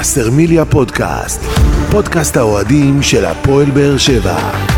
וסרמיליה פודקאסט, פודקאסט האוהדים של הפועל באר שבע.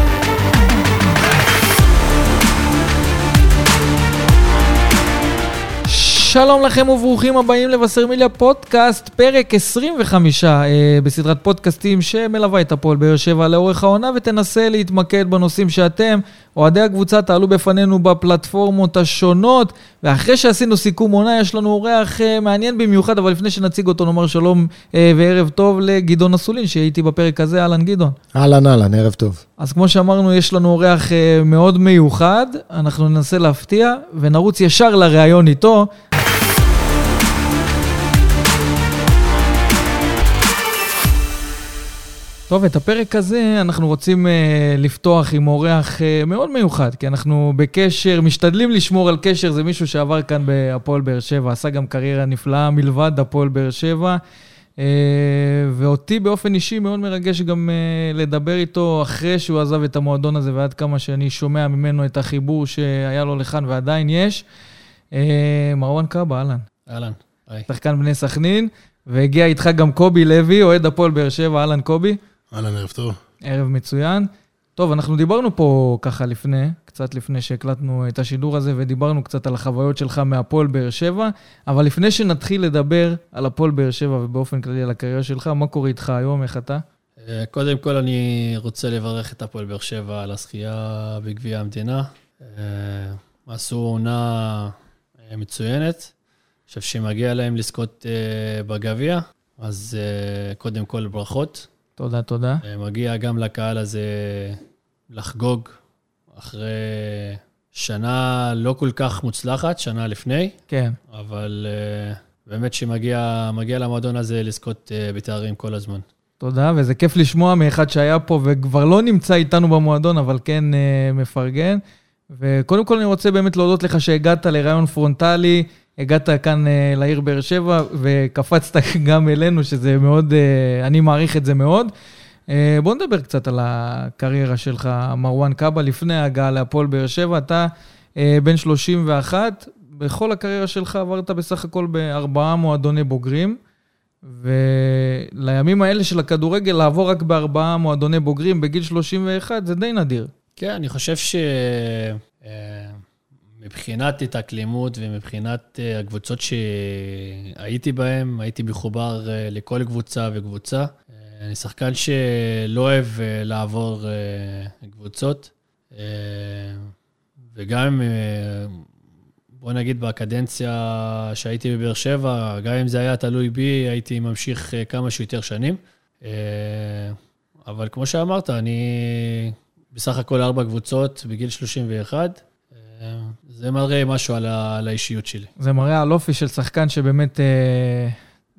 שלום לכם וברוכים הבאים לבשרמיליה פודקאסט, פרק 25 אה, בסדרת פודקאסטים שמלווה את הפועל באר שבע לאורך העונה ותנסה להתמקד בנושאים שאתם, אוהדי הקבוצה, תעלו בפנינו בפלטפורמות השונות. ואחרי שעשינו סיכום עונה, יש לנו אורח אה, מעניין במיוחד, אבל לפני שנציג אותו נאמר שלום אה, וערב טוב לגדעון אסולין, שהייתי בפרק הזה. אהלן גדעון. אהלן אהלן, ערב טוב. אז כמו שאמרנו, יש לנו אורח אה, מאוד מיוחד, אנחנו ננסה להפתיע ונרוץ ישר לראיון איתו. טוב, את הפרק הזה אנחנו רוצים uh, לפתוח עם אורח uh, מאוד מיוחד, כי אנחנו בקשר, משתדלים לשמור על קשר, זה מישהו שעבר כאן בהפועל באר שבע, עשה גם קריירה נפלאה מלבד הפועל באר שבע, uh, ואותי באופן אישי מאוד מרגש גם uh, לדבר איתו אחרי שהוא עזב את המועדון הזה, ועד כמה שאני שומע ממנו את החיבור שהיה לו לכאן ועדיין יש. Uh, מרואן קאבה, אהלן. אהלן, היי. שחקן בני סכנין, והגיע איתך גם קובי לוי, אוהד הפועל באר שבע, אהלן קובי. אהלן, ערב טוב. ערב מצוין. טוב, אנחנו דיברנו פה ככה לפני, קצת לפני שהקלטנו את השידור הזה, ודיברנו קצת על החוויות שלך מהפועל באר שבע, אבל לפני שנתחיל לדבר על הפועל באר שבע ובאופן כללי על הקריירה שלך, מה קורה איתך היום, איך אתה? אה, קודם כל, אני רוצה לברך את הפועל באר שבע על הזכייה בגביע המדינה. אה, עשו עונה אה, מצוינת. אני חושב שמגיע להם לזכות בגביע, אז קודם כל ברכות. תודה, תודה. אה, מגיע גם לקהל הזה לחגוג אחרי שנה לא כל כך מוצלחת, שנה לפני. כן. אבל uh, באמת שמגיע למועדון הזה לזכות uh, בתארים כל הזמן. תודה, וזה כיף לשמוע מאחד שהיה פה וכבר לא נמצא איתנו במועדון, אבל כן מפרגן. וקודם כל אני רוצה באמת להודות לך שהגעת לרעיון פרונטלי, הגעת כאן uh, לעיר באר שבע וקפצת גם אלינו, שזה מאוד, uh, אני מעריך את זה מאוד. Uh, בוא נדבר קצת על הקריירה שלך, מרואן קאבה, לפני ההגעה להפועל באר שבע. אתה בן 31, בכל הקריירה שלך עברת בסך הכל בארבעה מועדוני בוגרים. ולימים האלה של הכדורגל, לעבור רק בארבעה מועדוני בוגרים בגיל 31, זה די נדיר. כן, אני חושב ש... מבחינת התאקלימות ומבחינת אה, הקבוצות שהייתי בהן, הייתי מחובר אה, לכל קבוצה וקבוצה. אה, אני שחקן שלא אוהב לעבור קבוצות, וגם, בוא נגיד, בקדנציה שהייתי בבאר שבע, גם אם זה היה תלוי בי, הייתי ממשיך כמה שיותר שנים. אבל כמו שאמרת, אני בסך הכל ארבע קבוצות בגיל 31. זה מראה משהו על, ה, על האישיות שלי. זה מראה על אופי של שחקן שבאמת אה,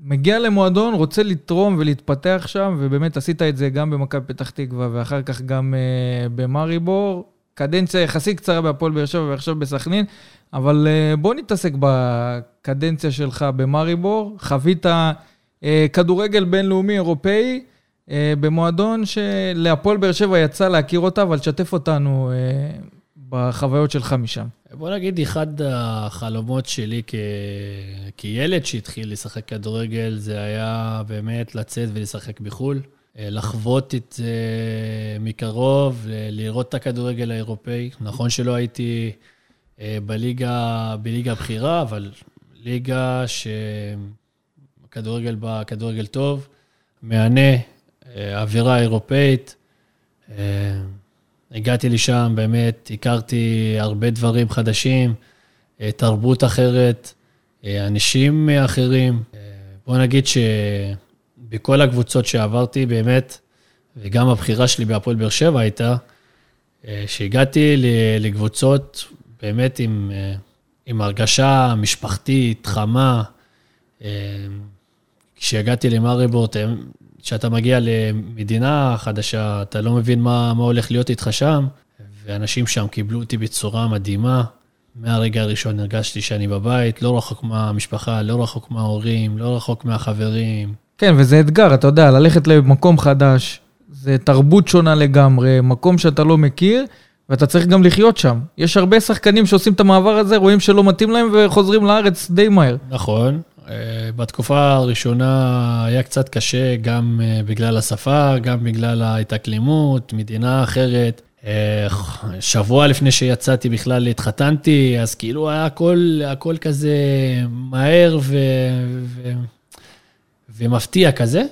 מגיע למועדון, רוצה לתרום ולהתפתח שם, ובאמת עשית את זה גם במכבי פתח תקווה ואחר כך גם אה, במאריבור. קדנציה יחסית קצרה בהפועל באר שבע ועכשיו בסכנין, אבל אה, בוא נתעסק בקדנציה שלך במאריבור. חווית אה, כדורגל בינלאומי אירופאי. אה, במועדון שלהפועל באר שבע יצא להכיר אותה, אבל תשתף אותנו אה, בחוויות שלך משם? בוא נגיד, אחד החלומות שלי כ... כילד שהתחיל לשחק כדורגל, זה היה באמת לצאת ולשחק בחו"ל, אה, לחוות את זה מקרוב, לראות את הכדורגל האירופאי. נכון שלא הייתי אה, בליגה, בליגה הבכירה, אבל ליגה שהכדורגל בה כדורגל טוב, מהנה, אה, אווירה אירופאית. הגעתי לשם, באמת, הכרתי הרבה דברים חדשים, אה, תרבות אחרת, אה, אנשים אחרים. אה, בוא נגיד שבכל הקבוצות שעברתי, באמת, וגם הבחירה שלי בהפועל באר שבע הייתה, שהגעתי לקבוצות באמת עם, עם הרגשה משפחתית, חמה. כשהגעתי למאריבורט, כשאתה מגיע למדינה חדשה, אתה לא מבין מה, מה הולך להיות איתך שם, ואנשים שם קיבלו אותי בצורה מדהימה. מהרגע הראשון הרגשתי שאני בבית, לא רחוק מהמשפחה, לא רחוק מההורים, לא רחוק מהחברים. כן, וזה אתגר, אתה יודע, ללכת למקום חדש, זה תרבות שונה לגמרי, מקום שאתה לא מכיר, ואתה צריך גם לחיות שם. יש הרבה שחקנים שעושים את המעבר הזה, רואים שלא מתאים להם וחוזרים לארץ די מהר. נכון, בתקופה הראשונה היה קצת קשה, גם בגלל השפה, גם בגלל ההתאקלימות, מדינה אחרת. שבוע לפני שיצאתי בכלל התחתנתי, אז כאילו היה הכל, הכל כזה מהר ו, ו, ומפתיע כזה.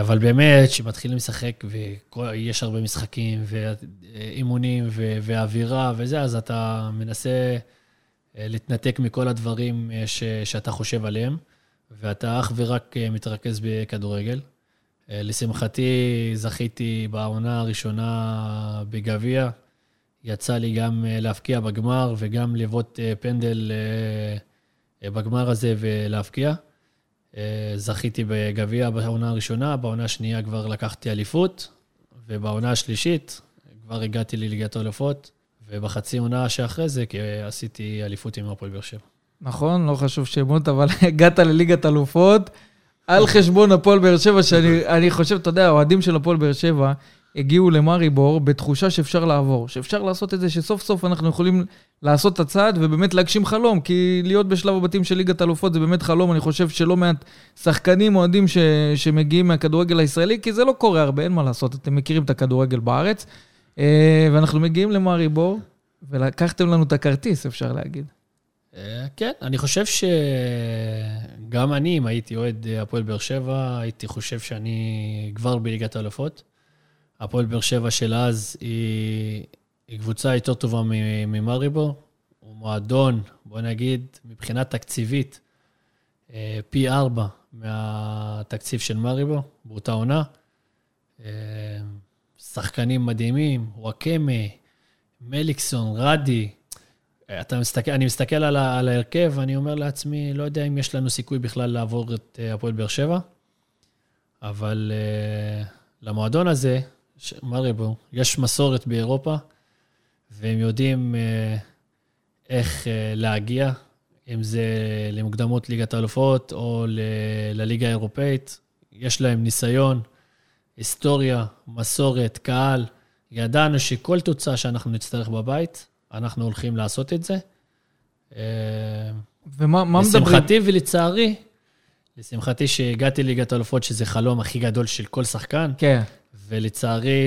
אבל באמת, כשמתחילים לשחק ויש הרבה משחקים ואימונים ואווירה וזה, אז אתה מנסה להתנתק מכל הדברים ש, שאתה חושב עליהם, ואתה אך ורק מתרכז בכדורגל. אה, לשמחתי, זכיתי בעונה הראשונה בגביע. יצא לי גם אה, להבקיע בגמר וגם לבעוט אה, פנדל בגמר הזה ולהבקיע. זכיתי בגביע בעונה הראשונה, בעונה השנייה כבר לקחתי אליפות, ובעונה השלישית כבר הגעתי לליגת האלופות, ובחצי עונה שאחרי זה עשיתי אליפות עם הפועל באר שבע. נכון, לא חשוב שמות, אבל הגעת לליגת אלופות. על חשבון הפועל באר שבע, שאני חושב, אתה יודע, האוהדים של הפועל באר שבע הגיעו למאריבור בתחושה שאפשר לעבור, שאפשר לעשות את זה, שסוף סוף אנחנו יכולים לעשות את הצעד ובאמת להגשים חלום, כי להיות בשלב הבתים של ליגת אלופות זה באמת חלום, אני חושב שלא מעט שחקנים, אוהדים ש, שמגיעים מהכדורגל הישראלי, כי זה לא קורה הרבה, אין מה לעשות, אתם מכירים את הכדורגל בארץ. אה, ואנחנו מגיעים למאריבור, ולקחתם לנו את הכרטיס, אפשר להגיד. אה, כן, אני חושב שגם אני, אם הייתי אוהד הפועל באר שבע, הייתי חושב שאני כבר בליגת האלופות. הפועל באר שבע של אז היא, היא קבוצה יותר טובה ממריבור. הוא מועדון, בוא נגיד, מבחינה תקציבית, אה, פי ארבע מהתקציב של מריבור באותה עונה. שחקנים מדהימים, וואקמה, מליקסון, רדי, אתה מסתכל, אני מסתכל על, על ההרכב, ואני אומר לעצמי, לא יודע אם יש לנו סיכוי בכלל לעבור את אה, הפועל באר שבע, אבל uh, למועדון הזה, מריבו, יש מסורת באירופה, והם יודעים uh, איך uh, להגיע, אם זה למוקדמות ליגת האלופות או ל, לליגה האירופאית. יש להם ניסיון, היסטוריה, מסורת, קהל. ידענו שכל תוצאה שאנחנו נצטרך בבית, אנחנו הולכים לעשות את זה. אה, ומה מדברים? לשמחתי ולצערי, לשמחתי שהגעתי לליגת האלופות, שזה חלום הכי גדול של כל שחקן. כן. ולצערי,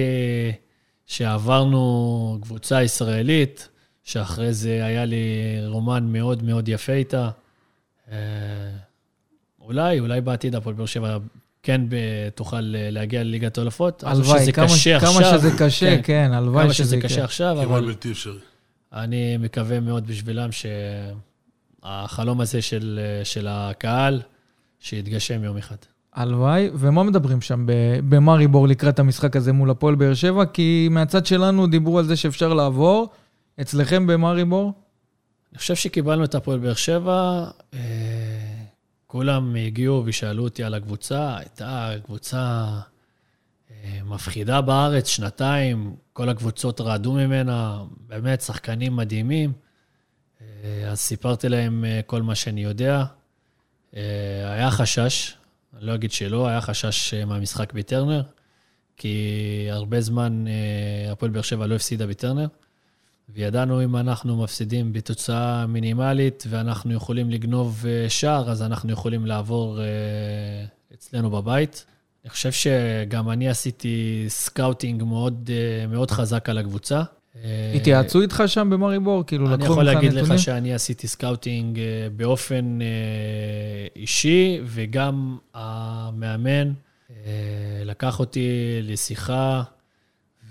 שעברנו קבוצה ישראלית, שאחרי זה היה לי רומן מאוד מאוד יפה איתה. אה, אולי, אולי בעתיד הפועל באר שבע כן תוכל להגיע לליגת האלופות. הלוואי, כמה, כמה שזה קשה, כן, כן הלוואי שזה, שזה קשה עכשיו, אבל... כמעט בלתי אפשרי. אני מקווה מאוד בשבילם שהחלום הזה של, של הקהל, שיתגשם יום אחד. הלוואי, ומה מדברים שם במאריבור לקראת המשחק הזה מול הפועל באר שבע? כי מהצד שלנו דיברו על זה שאפשר לעבור. אצלכם במאריבור? אני חושב שקיבלנו את הפועל באר שבע. אה, כולם הגיעו ושאלו אותי על הקבוצה. הייתה קבוצה מפחידה בארץ, שנתיים, כל הקבוצות רעדו ממנה, באמת שחקנים מדהימים. אה, אז סיפרתי להם אה, כל מה שאני יודע. אה, היה חשש, אני לא אגיד שלא, היה חשש מהמשחק בטרנר, כי הרבה זמן הפועל באר שבע לא הפסידה בטרנר, וידענו אם אנחנו מפסידים בתוצאה מינימלית ואנחנו יכולים לגנוב שער, אז אנחנו יכולים לעבור אצלנו בבית. אני חושב שגם אני עשיתי scouting מאוד, אה, מאוד חזק על הקבוצה. התייעצו איתך שם במריבור? כאילו, לקחו ממך נתונים? אני יכול להגיד לך שאני עשיתי scouting אה, באופן אה, אישי, וגם המאמן לקח אותי לשיחה,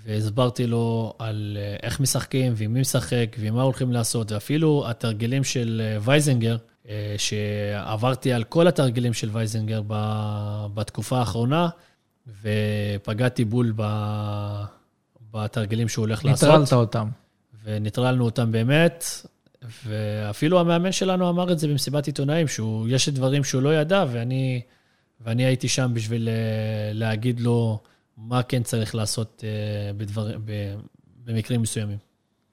והסברתי לו על איך משחקים, ועם מי משחק, ומה הולכים לעשות, ואפילו התרגילים של וייזנגר, אה, שעברתי על כל התרגילים של וייזנגר בתקופה האחרונה, ופגעתי בול בתרגילים שהוא הולך לעשות. ניטרלת אותם. וניטרלנו אותם באמת, ואפילו המאמן שלנו אמר את זה במסיבת עיתונאים, שיש דברים שהוא לא ידע, ואני, ואני הייתי שם בשביל אה, להגיד לו מה כן צריך לעשות אה, בדבר, במקרים מסוימים.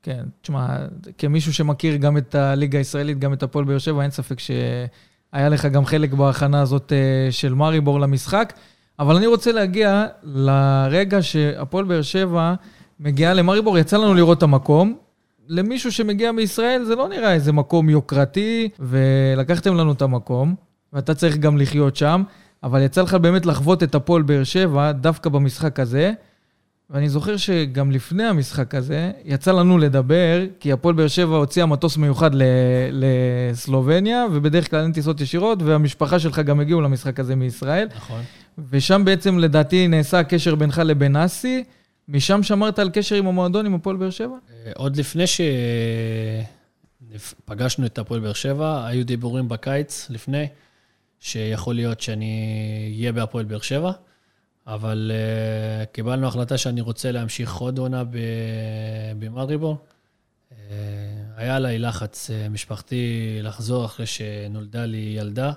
כן, תשמע, כמישהו שמכיר גם את הליגה הישראלית, גם את הפועל באר שבע, אין ספק שהיה לך גם חלק בהכנה הזאת אה, של מאריבור למשחק. אבל אני רוצה להגיע לרגע שהפועל באר שבע מגיעה למאריבור, יצא לנו לראות את המקום. למישהו שמגיע מישראל זה לא נראה איזה מקום יוקרתי, ולקחתם לנו את המקום, ואתה צריך גם לחיות שם, אבל יצא לך באמת לחוות את הפועל באר שבע דווקא במשחק הזה. ואני זוכר שגם לפני המשחק הזה, יצא לנו לדבר, כי הפועל באר שבע הוציאה מטוס מיוחד לסלובניה, ובדרך כלל אין טיסות ישירות, והמשפחה שלך גם הגיעו למשחק הזה מישראל. נכון. ושם בעצם לדעתי נעשה הקשר בינך לבין אסי. משם שמרת על קשר עם המועדון, עם הפועל באר שבע? אה, עוד לפני שפגשנו את הפועל באר שבע, היו דיבורים בקיץ לפני, שיכול להיות שאני אהיה בהפועל באר שבע. אבל uh, קיבלנו החלטה שאני רוצה להמשיך עוד עונה במריבור. Uh, היה עליי לחץ uh, משפחתי לחזור אחרי שנולדה לי ילדה,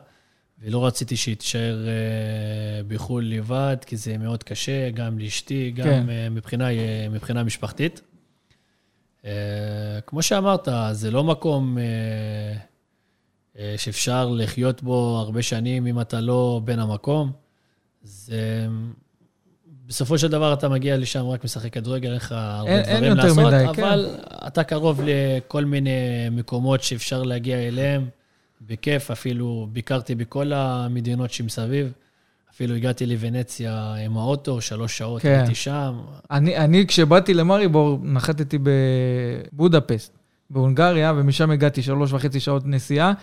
ולא רציתי שהיא תישאר uh, בחו"ל לבד, כי זה מאוד קשה, גם לאשתי, גם כן. uh, מבחינה, uh, מבחינה משפחתית. Uh, כמו שאמרת, זה לא מקום uh, שאפשר לחיות בו הרבה שנים אם אתה לא בן המקום. זה... בסופו של דבר אתה מגיע לשם רק משחק כדורגל, אין לך הרבה אין, דברים אין לעשות, מדי, כן. אבל כן. אתה קרוב לכל מיני מקומות שאפשר להגיע אליהם בכיף, אפילו ביקרתי בכל המדינות שמסביב. אפילו הגעתי לוונציה עם האוטו, שלוש שעות כן. הייתי שם. אני, אני כשבאתי למריבור, נחתתי בבודפסט, בהונגריה, ומשם הגעתי שלוש וחצי שעות נסיעה,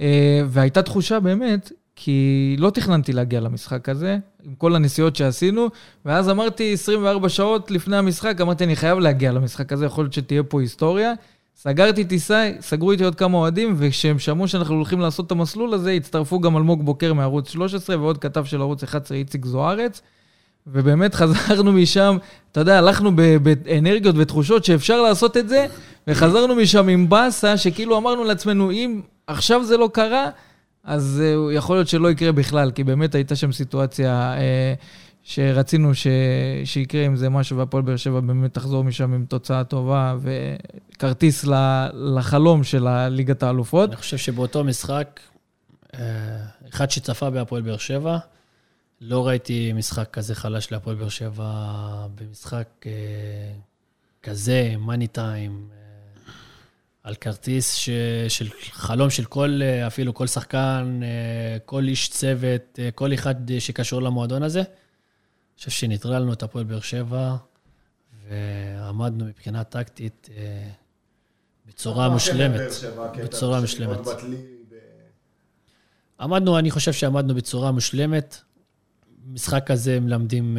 אה, והייתה תחושה באמת כי לא תכננתי להגיע למשחק הזה, עם כל הנסיעות שעשינו, ואז אמרתי 24 שעות לפני המשחק, אמרתי, אני חייב להגיע למשחק הזה, יכול להיות שתהיה פה היסטוריה. סגרתי טיסה, סגרו איתי עוד כמה אוהדים, וכשהם שמעו שאנחנו הולכים לעשות את המסלול הזה, הצטרפו גם אלמוג בוקר מערוץ 13 ועוד כתב של ערוץ 11, איציק זוארץ. ובאמת חזרנו משם, אתה יודע, הלכנו באנרגיות ותחושות שאפשר לעשות את זה, וחזרנו משם עם באסה, שכאילו אמרנו לעצמנו, אם עכשיו זה לא קרה, אז uh, יכול להיות שלא יקרה בכלל, כי באמת הייתה שם סיטואציה uh, שרצינו ש... שיקרה עם זה משהו, והפועל באר שבע באמת תחזור משם עם תוצאה טובה וכרטיס לחלום של ליגת האלופות. אני חושב שבאותו משחק, אה, אחד שצפה בהפועל באר שבע, לא ראיתי משחק כזה חלש להפועל באר שבע במשחק כזה, מאני טיים. על כרטיס ש, של חלום של כל, אפילו כל שחקן, אה, כל איש צוות, אה, כל אחד שקשור למועדון הזה. אני חושב שנטרלנו את הפועל באר שבע, ועמדנו מבחינה טקטית אה, בצורה מושלמת. בצורה מושלמת. עמדנו, אני חושב שעמדנו בצורה מושלמת. משחק כזה מלמדים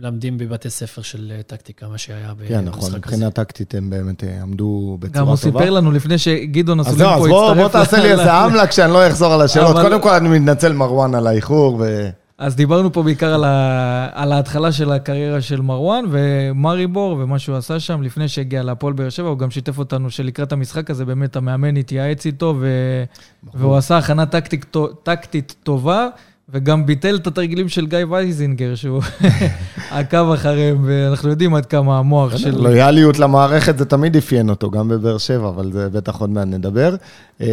מלמדים בבתי ספר של אה, טקטיקה, מה שהיה במשחק הזה. כן, נכון, מבחינה טקטית הם באמת אה, עמדו בצורה טובה. גם הוא סיפר לנו לפני שגדעון אסולין פה הצטרף. אז בוא תעשה לי איזה אמלק שאני לא אחזור על השאלות. קודם כל, אני מתנצל, מרואן, על האיחור. ו... אז דיברנו פה בעיקר על, ה... על ההתחלה של הקריירה של מרואן, ומרי בור, ומה שהוא עשה שם לפני שהגיע להפועל באר שבע, הוא גם שיתף אותנו שלקראת המשחק הזה, באמת המאמן התייעץ איתו, ו... והוא עשה הכנה טקטית, טקטית טובה. וגם ביטל את התרגילים של גיא וייזינגר, שהוא עקב אחריהם, ואנחנו יודעים עד כמה המוח של... לויאליות למערכת זה תמיד אפיין אותו, גם בבאר שבע, אבל זה בטח עוד מעט נדבר. אמ,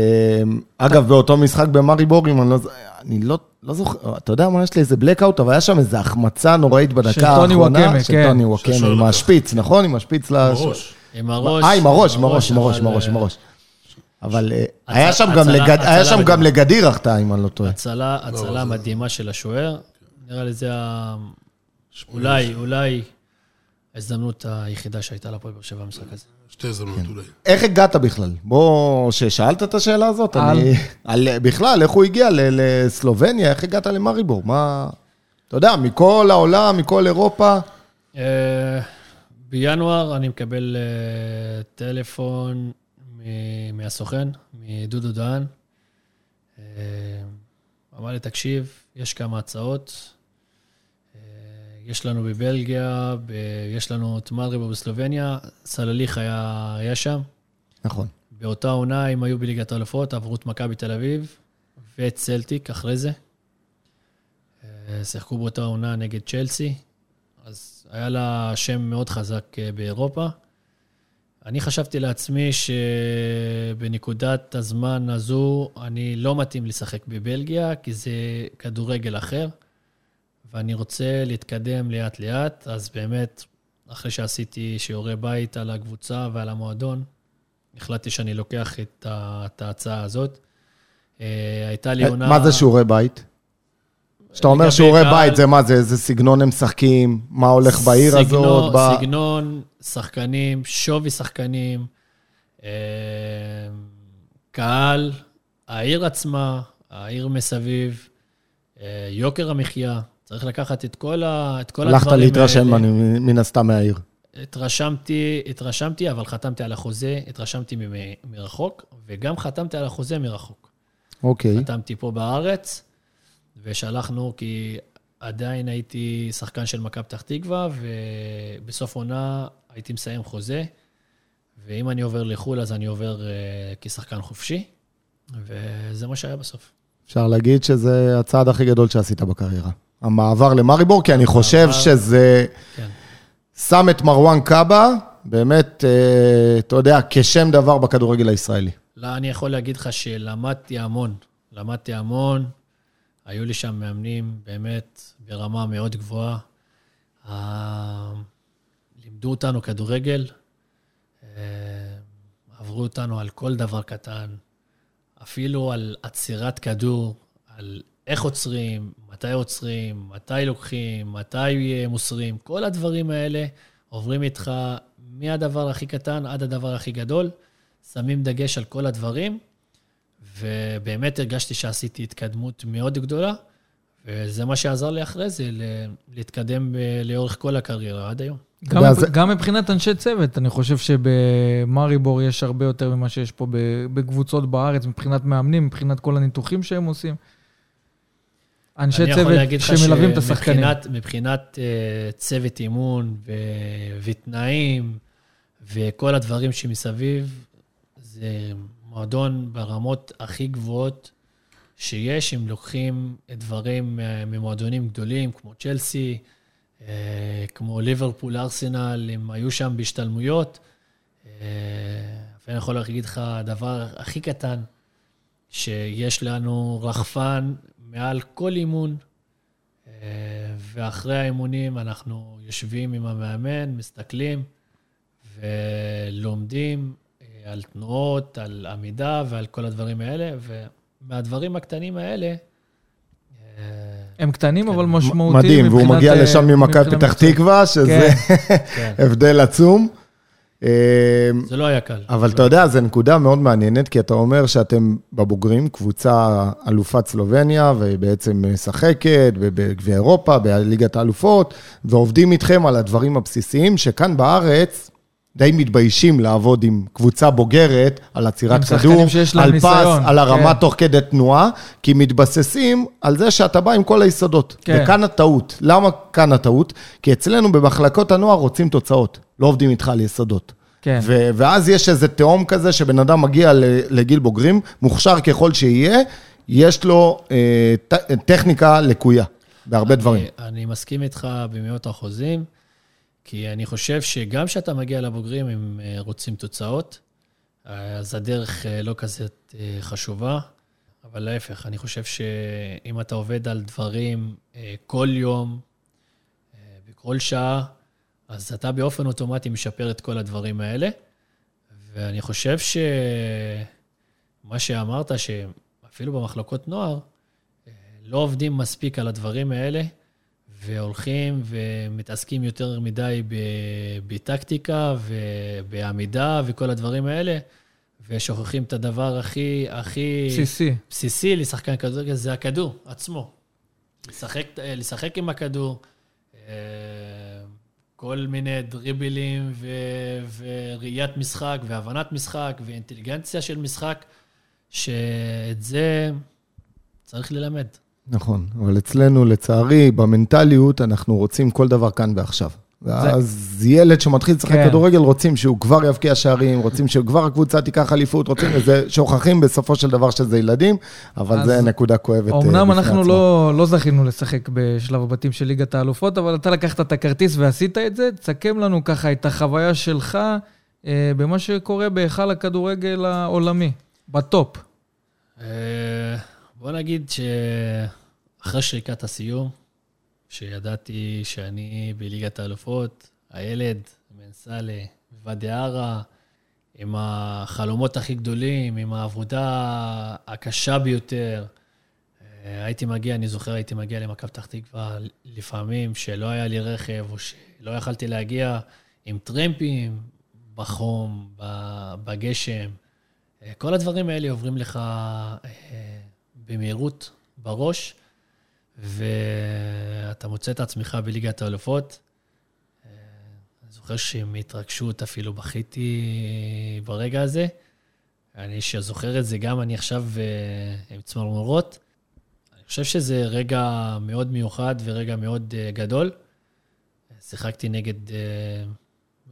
אגב, באותו משחק במארי בורים, אני לא, אני לא, לא זוכר, אתה יודע מה, יש לי איזה blackout, אבל היה שם איזו החמצה נוראית בדקה האחרונה. של טוני וואקמה, כן. של טוני וואקמה, עם השפיץ, נכון? עם השפיץ לש... עם הראש. אה, עם הראש, עם הראש, עם הראש, עם הראש. אבל אה, היה שם גם לגדיר החטאה, אם אני לא טועה. הצלה, לא, הצלה מדהימה של השוער. נראה לי זה ה... אולי, אולי ההזדמנות היחידה שהייתה לפועל באר שבע במשחק הזה. שתי הזדמנות כן. אולי. איך הגעת בכלל? בוא, ששאלת את השאלה הזאת, אני... על... בכלל, איך הוא הגיע לסלובניה, איך הגעת למריבור? מה... אתה יודע, מכל העולם, מכל אירופה. אה, בינואר אני מקבל אה, טלפון מהסוכן, מדודו דהן. אה, אמר לי, תקשיב, יש כמה הצעות. אה, יש לנו בבלגיה, ב... יש לנו את מלריבו בסלובניה, סלליך היה, היה שם. נכון. באותה עונה הם היו בליגת האלופות, עברו את מכבי תל אביב ואת צלטיק אחרי זה. אה, שיחקו באותה עונה נגד צ'לסי, אז היה לה שם מאוד חזק באירופה. אני חשבתי לעצמי שבנקודת הזמן הזו אני לא מתאים לשחק בבלגיה, כי זה כדורגל אחר, ואני רוצה להתקדם לאט-לאט, אז באמת אחרי שעשיתי שיעורי בית על הקבוצה ועל המועדון, החלטתי שאני לוקח את, ה, את ההצעה הזאת. אה, הייתה לי עונה... מה זה שיעורי בית? כשאתה אומר שיעורי בית, זה מה זה? איזה סגנון הם משחקים? מה הולך בעיר סגנון- הזאת? ב- סגנון, שחקנים, שווי שחקנים, אה, קהל, העיר עצמה, העיר מסביב, אה, יוקר המחיה. צריך לקחת את כל, ה, את כל הלכת הדברים להתרשם, האלה. אני מן הסתם מהעיר. התרשמתי, התרשמתי, אבל חתמתי על החוזה, התרשמתי מ- מרחוק, וגם חתמתי על החוזה מרחוק. אוקיי. חתמתי פה בארץ, ושלחנו, כי עדיין הייתי שחקן של מכבי פתח תקווה, ובסוף עונה הייתי מסיים חוזה, ואם אני עובר לחו"ל, אז אני עובר uh, כשחקן חופשי, וזה מה שהיה בסוף. אפשר להגיד שזה הצעד הכי גדול שעשית בקריירה. המעבר למריבור, כי אני חושב המעבר- שזה כן. שם את מרואן קאבה, באמת, אה, אתה יודע, כשם דבר בכדורגל הישראלי. לא, אני יכול להגיד לך שלמדתי המון. למדתי המון. היו לי שם מאמנים באמת ברמה מאוד גבוהה. אה, לימדו אותנו כדורגל, אה, עברו אותנו על כל דבר קטן, אפילו על עצירת כדור, על איך עוצרים, מתי עוצרים, מתי לוקחים, מתי מוסרים. כל הדברים האלה עוברים איתך מהדבר הכי קטן עד הדבר הכי גדול. שמים דגש על כל הדברים, ובאמת הרגשתי שעשיתי התקדמות מאוד גדולה, וזה מה שעזר לי אחרי זה, להתקדם ב- לאורך כל הקריירה עד היום. גם, ואז- גם מבחינת אנשי צוות, אני חושב שבמאריבור יש הרבה יותר ממה שיש פה בקבוצות בארץ, מבחינת מאמנים, מבחינת כל הניתוחים שהם עושים. אנשי אני יכול צוות להגיד לך שמלווים את השחקנים. שמבחינת מבחינת, אה, צוות אימון ו- ותנאים וכל הדברים שמסביב, זה מועדון ברמות הכי גבוהות שיש, אם לוקחים דברים אה, ממועדונים גדולים כמו צ'לסי, אה, כמו ליברפול, ארסנל, הם היו שם בהשתלמויות. אה, ואני יכול להגיד לך, הדבר הכי קטן, שיש לנו רחפן מעל כל אימון, ואחרי האימונים אנחנו יושבים עם המאמן, מסתכלים ולומדים על תנועות, על עמידה ועל כל הדברים האלה, ומהדברים הקטנים האלה, אה, הם קטנים כן. אבל משמעותיים. מדהים, והוא מבחינת, מגיע אה, לשם ממכבי פתח. תקווה, שזה כן, הבדל עצום. אה, זה לא היה קל. אבל אתה יודע, זו נקודה מאוד מעניינת, כי אתה אומר שאתם בבוגרים, קבוצה אלופת סלובניה, ובעצם משחקת בגביע אירופה, בליגת האלופות, ועובדים איתכם על הדברים הבסיסיים, שכאן בארץ די מתביישים לעבוד עם קבוצה בוגרת, על עצירת כדור, על פס, ניסיון, על הרמה כן. תוך כדי תנועה, כי מתבססים על זה שאתה בא עם כל היסודות. כן. וכאן הטעות. למה כאן הטעות? כי אצלנו במחלקות הנוער רוצים תוצאות, לא עובדים איתך על יסודות. כן. ו- ואז יש איזה תהום כזה שבן אדם מגיע לגיל בוגרים, מוכשר ככל שיהיה, יש לו אה, ט- טכניקה לקויה בהרבה דברים. אני, אני מסכים איתך במאות אחוזים, כי אני חושב שגם כשאתה מגיע לבוגרים, הם אה, רוצים תוצאות, אז הדרך אה, לא כזאת אה, חשובה, אבל להפך, אני חושב שאם אתה עובד על דברים אה, כל יום, אה, בכל שעה, אז אתה באופן אוטומטי משפר את כל הדברים האלה. ואני חושב שמה שאמרת, שאפילו במחלקות נוער, אה, לא עובדים מספיק על הדברים האלה, והולכים ומתעסקים יותר מדי בטקטיקה ובעמידה וכל הדברים האלה, ושוכחים את הדבר הכי, הכי בסיסי. בסיסי לשחקן כדורגל, זה הכדור עצמו. לשחק, לשחק עם הכדור, אה, כל מיני דריבלים ו- וראיית משחק והבנת משחק ואינטליגנציה של משחק, שאת זה צריך ללמד. נכון, אבל אצלנו, לצערי, במנטליות, אנחנו רוצים כל דבר כאן ועכשיו. ואז ילד שמתחיל לשחק כן. כדורגל, רוצים שהוא כבר יבקיע שערים, רוצים שכבר הקבוצה תיקח אליפות, רוצים, וזה, שוכחים בסופו של דבר שזה ילדים, אבל אז זה נקודה כואבת. אה, אמנם אנחנו עצמה. לא, לא זכינו לשחק בשלב הבתים של ליגת האלופות, אבל אתה לקחת את הכרטיס ועשית את זה, תסכם לנו ככה את החוויה שלך אה, במה שקורה בהיכל הכדורגל העולמי, בטופ. אה, בוא נגיד שאחרי שריקת הסיום, שידעתי שאני בליגת האלופות, הילד, מנסאלה, ואדי ערה, עם החלומות הכי גדולים, עם העבודה הקשה ביותר. אה, הייתי מגיע, אני זוכר, הייתי מגיע למכבי פתח תקווה לפעמים, שלא היה לי רכב, או שלא יכלתי להגיע עם טרמפים, בחום, בגשם. אה, כל הדברים האלה עוברים לך אה, במהירות בראש, ואתה מוצא את עצמך בליגת האלופות. אני זוכר שמהתרגשות אפילו בכיתי ברגע הזה. אני שזוכר את זה גם אני עכשיו עם צמרמורות. חושב שזה רגע מאוד מיוחד ורגע מאוד uh, גדול. שיחקתי נגד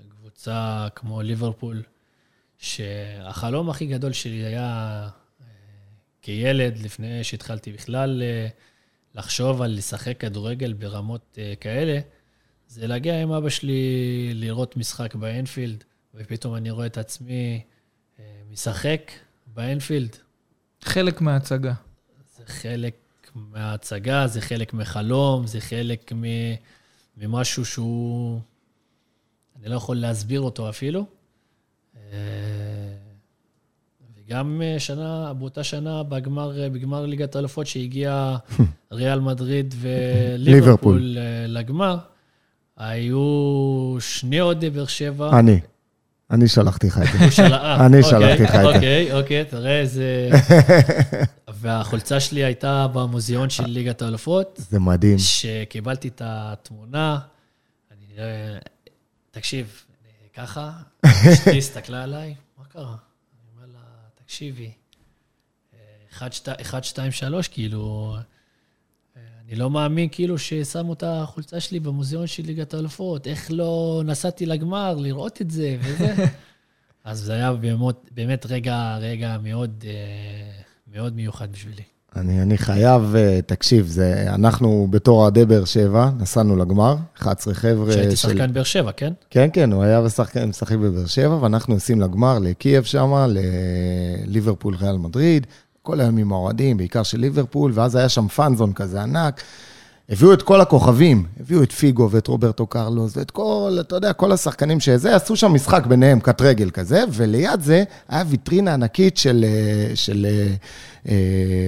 קבוצה כמו ליברפול, שהחלום הכי גדול שלי היה כילד, לפני שהתחלתי בכלל uh, לחשוב על לשחק כדורגל ברמות uh, כאלה, זה להגיע עם אבא שלי לראות משחק באנפילד, ופתאום אני רואה את עצמי uh, משחק באנפילד. חלק מההצגה. זה חלק מההצגה, זה חלק מחלום, זה חלק ממשהו שהוא... אני לא יכול להסביר אותו אפילו. אה, וגם שנה, באותה שנה, בגמר, בגמר ליגת האלופות, שהגיע ריאל מדריד וליברפול אה, לגמר, היו שני אוהדי באר שבע. אני. אני שלחתי לך את זה. אני אוקיי, שלחתי לך את זה. אוקיי, אוקיי, תראה איזה... והחולצה שלי הייתה במוזיאון של ליגת האלופות. זה מדהים. שקיבלתי את התמונה, אני... תקשיב, ככה, אשתי הסתכלה עליי, מה קרה? תקשיבי, 1, 2, 3, כאילו, אני לא מאמין כאילו ששמו את החולצה שלי במוזיאון של ליגת האלופות, איך לא נסעתי לגמר לראות את זה וזה. אז זה היה באמת, באמת רגע, רגע מאוד, אה, מאוד מיוחד בשבילי. אני, אני חייב, אה, תקשיב, זה, אנחנו בתור אוהדי באר שבע, נסענו לגמר, 11 חבר'ה של... שהייתי שחקן באר שבע, כן? כן, כן, הוא היה משחק בבאר שבע, ואנחנו נוסעים לגמר, לקייב שם, לליברפול ריאל מדריד, כל היום עם האוהדים, בעיקר של ליברפול, ואז היה שם פאנזון כזה ענק. הביאו את כל הכוכבים, הביאו את פיגו ואת רוברטו קרלוס ואת כל, אתה יודע, כל השחקנים שזה, עשו שם משחק ביניהם, קט רגל כזה, וליד זה היה ויטרינה ענקית של, אה, של אה,